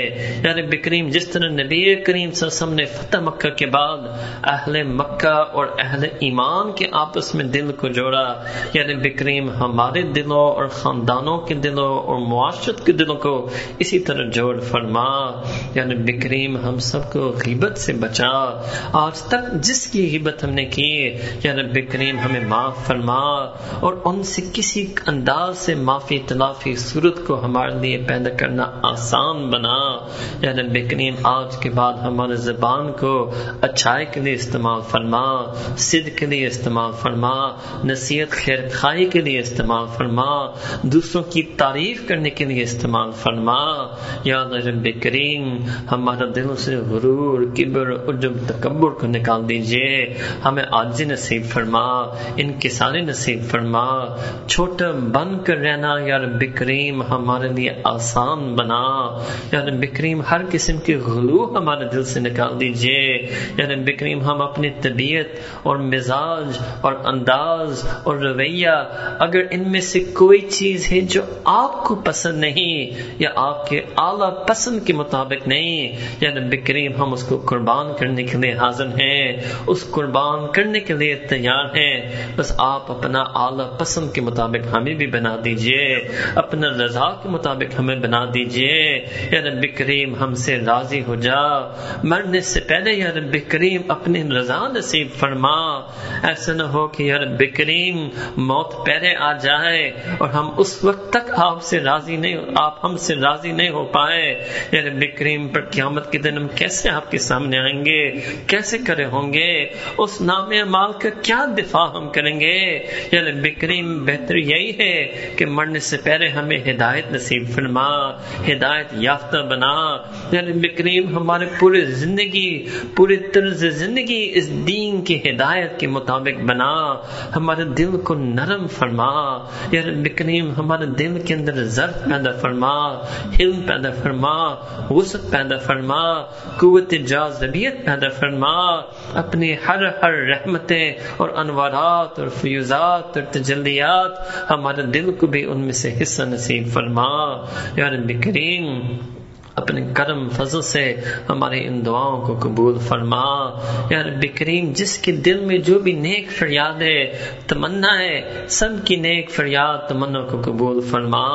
یعنی بکریم جس طرح نبی کریم صلی اللہ علیہ وسلم نے فتح مکہ کے بعد اہل مکہ اور اہل ایمان کے آپس میں دل کو جوڑا یعنی بکریم ہمارے دلوں اور خاندانوں کے دلوں اور معاشرت کے دلوں کو اسی طرح جوڑ فرما۔ یعنی بکریم ہم سب کو غیبت سے بچا۔ آج تک جس کی غیبت ہم نے کی یا رب کریم ہمیں معاف فرما اور ان سے کسی انداز سے معافی تلافی صورت کو ہمارے لیے پیدا کرنا آسان بنا یعنی یا رب کریم آج کے بعد ہمارے زبان کو اچھائی کے لیے استعمال فرما صد کے لیے استعمال فرما، نصیحت خیر خائی کے لیے استعمال فرما، دوسروں کی تعریف کرنے کے لیے استعمال فرما۔ یا رب کریم، ہمارا دل سے غرور، کبر، عجب، تکبر کو نکال دیجیے۔ ہمیں آج نصیب نصیب فرما، ان کسانی نصیب فرما، چھوٹا بن کر رہنا، یا رب کریم ہمارے لیے آسان بنا، یا رب کریم ہر قسم کی غلو ہمارے دل سے نکال دیجیے، یا رب کریم ہم اپنی طبیعت اور مزاج اور انداز اور رویہ، اگر ان میں سے کوئی چیز ہے جو آپ کو پسند نہیں، یا آپ کے اعلی پسند کے مطابق نہیں، یا رب کریم ہم اس کو قربان کرنے کے لیے حاضر ہیں، اس قربان کرنے کے لیے تیار ہیں۔ بس آپ اپنا اعلی پسند کے مطابق ہمیں بھی بنا دیجیے۔ اپنا رضا کے مطابق ہمیں بنا دیجیے۔ یا رب کریم ہم سے راضی ہو جا۔ مرنے سے پہلے یا رب کریم اپنی رضا نصیب فرما۔ ایسا نہ ہو کہ یا رب کریم موت پہلے آ جائے اور ہم اس وقت تک آپ سے راضی نہیں آپ ہم سے راضی نہیں ہو پائے۔ یا رب کریم پر قیامت کے دن ہم کیسے آپ کے سامنے آئیں گے؟ کیسے کرے ہوں گے؟ اس نام مال کا کیا دفاع ہم کریں گے؟ یا رب کریم بہتر یہی ہے کہ مرنے سے پہلے ہمیں ہدایت نصیب فرما، ہدایت یافتہ بنا۔ یا رب کریم ہمارے پورے زندگی، پورے طرز زندگی اس دین کی ہدایت کے مطابق بنا۔ ہمارے دل کو نرم فرما۔ یا رب کریم ہمارے دل کے اندر ضرف پیدا فرما علم پیدا فرما وسط پیدا فرما، قوت جاذبیت پیدا فرما۔ اپنی ہر ہر رحمتیں اور انوارات اور فیوزات اور تجلیات ہمارے دل کو بھی ان میں سے حصہ نصیب فرما، یا رب کریم اپنے کرم فضل سے ہماری ان دعاؤں کو قبول فرما۔ یا رب کریم، جس کے دل میں جو بھی نیک فریاد ہے، تمنا ہے، سب کی نیک فریاد تمنا کو قبول فرما۔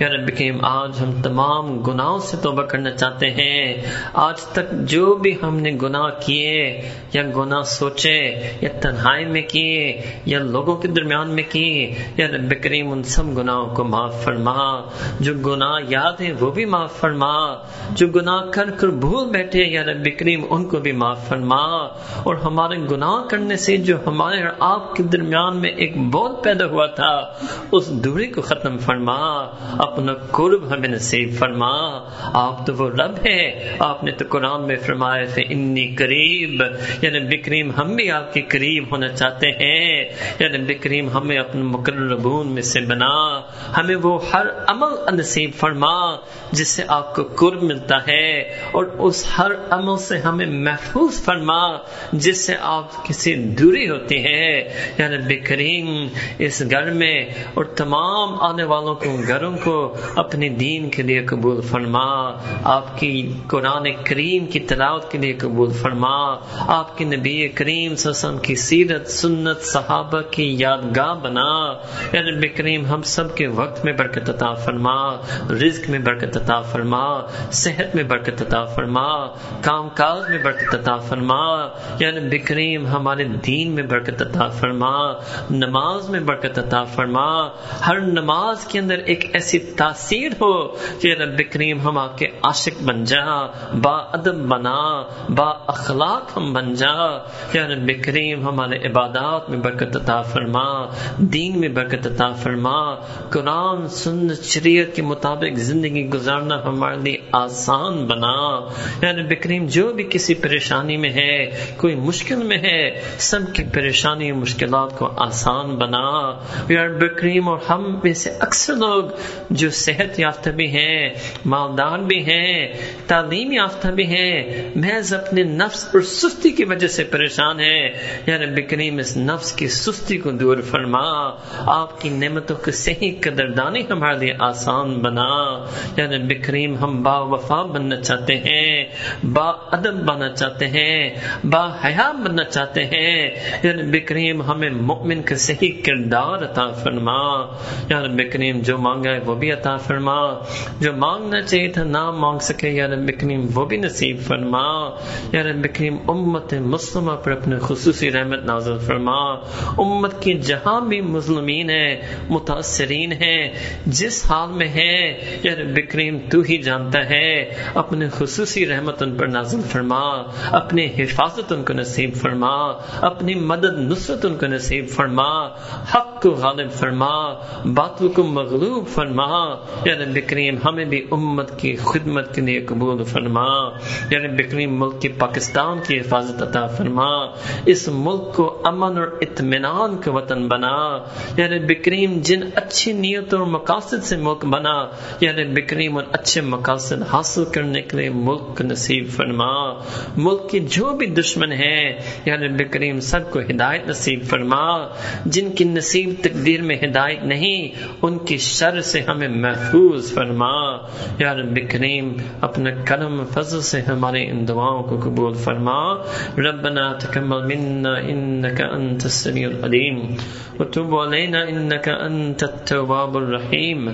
یا رب کریم، آج ہم تمام گناہوں سے توبہ کرنا چاہتے ہیں۔ آج تک جو بھی ہم نے گناہ کیے، یا گناہ سوچے، یا تنہائی میں کیے، یا لوگوں کے درمیان میں کیے، یا رب کریم ان سب گناہوں کو معاف فرما۔ جو گناہ یاد ہیں، وہ بھی معاف فرما۔ جو گناہ کر کر بھول بیٹھے یا رب کریم ان کو بھی معاف فرما۔ اور ہمارے گناہ کرنے سے جو ہمارے اور آپ کے درمیان میں ایک بول پیدا ہوا تھا، اس دوری کو ختم فرما۔ اپنا قرب ہمیں نصیب فرما۔ آپ تو وہ رب ہے آپ نے تو قرآن میں فرمایا تھے انی قریب یعنی بکریم ہم بھی آپ کے قریب ہونا چاہتے ہیں۔ یعنی بکریم ہمیں اپنے مقرربون میں سے بنا۔ ہمیں وہ ہر عمل نصیب فرما، جس سے آپ کو قرب ملتا ہے اور اس ہر عمل سے ہمیں محفوظ فرما جس سے آپ کسی دوری ہوتی ہے۔ یعنی بکریم اس گھر میں اور تمام آنے والوں کو، گھروں کو اپنے دین کے لیے قبول فرما۔ آپ کی قرآن کریم کی تلاوت کے لیے قبول فرما۔ آپ کے نبی کریم سسم کی سیرت، سنت، صحابہ کی یادگاہ بنا۔ یعنی بکریم ہم سب کے وقت میں برکت عطا فرما، رزق میں برکت عطا فرما۔ صحت میں برکت عطا فرما کام کاج میں برکت عطا فرما یعنی بکریم ہمارے دین میں برکت عطا فرما، نماز میں برکت عطا فرما۔ ہر نماز کے اندر ایک ایسی تاثیر ہو کہ یعنی رب کریم ہم آپ کے عاشق بن جا، با ادب بنا، با اخلاق ہم بن جا۔ یعنی یا رب کریم ہمارے عبادات میں برکت عطا فرما، دین میں برکت عطا فرما۔ قرآن، سنت، شریعت کے مطابق زندگی گزارنا ہمارے لیے آسان بنا۔ یعنی بکریم جو بھی کسی پریشانی میں ہے، کوئی مشکل میں ہے، سب کی پریشانی مشکلات کو آسان بنا۔ یار بکریم اور ہم میں سے اکثر لوگ جو صحت یافتہ بھی ہیں، مالدار بھی ہیں، تعلیم یافتہ بھی ہیں، محض اپنے نفس اور سستی کی وجہ سے پریشان ہے یعنی بکریم اس نفس کی سستی کو دور فرما۔ آپ کی نعمتوں کو صحیح قدردانی ہمارے لیے آسان بنا۔ یعنی بکریم ہم با وفا بننا چاہتے ہیں، با ادب بننا چاہتے ہیں، با حیا بننا چاہتے ہیں۔ یعنی بکریم ہمیں مؤمن کا صحیح کردار عطا فرما۔ یعنی بکریم جو مانگا ہے وہ بھی عطا فرما۔ جو مانگنا چاہیے تھا نہ مانگ سکے یعنی بکریم وہ بھی نصیب فرما۔ یعنی بکریم امت مسلمہ پر اپنے خصوصی رحمت نازل فرما۔ امت کی جہاں بھی مظلومین ہیں، متاثرین ہیں، جس حال میں ہے یعنی بکریم تو ہی جانتا مانگتا ہے۔ اپنے خصوصی رحمت ان پر نازل فرما اپنے حفاظت ان کو نصیب فرما، اپنی مدد نصرت ان کو نصیب فرما، حق کو غالب فرما باتوں کو مغلوب فرما۔ یا رب کریم، ہمیں بھی امت کی خدمت کے لیے قبول فرما۔ یا رب کریم، ملک کی پاکستان کی حفاظت عطا فرما۔ اس ملک کو امن اور اطمینان کا وطن بنا۔ یا رب کریم، جن اچھی نیتوں اور مقاصد سے ملک بنا۔ یا رب کریم اور اچھے مقاصد حاصل کرنے کے لیے ملک نصیب فرما۔ ملک کی جو بھی دشمن ہے یا رب کریم سب کو ہدایت نصیب فرما۔ جن کی نصیب تقدیر میں ہدایت نہیں، ان کی شر سے ہمیں محفوظ فرما۔ یا رب کریم اپنے کرم فضل سے ہمارے ان دعاؤں کو قبول فرما۔ ربنا تکمل منا انك انت السميع العليم وتب علينا انك انت التواب الرحيم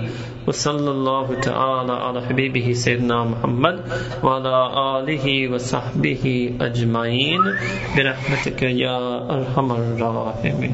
وصلى الله تعالى على حبيبه سیدنا محمد وعلى آله وصحبه أجمعين برحمتك يا أرحم الراحمين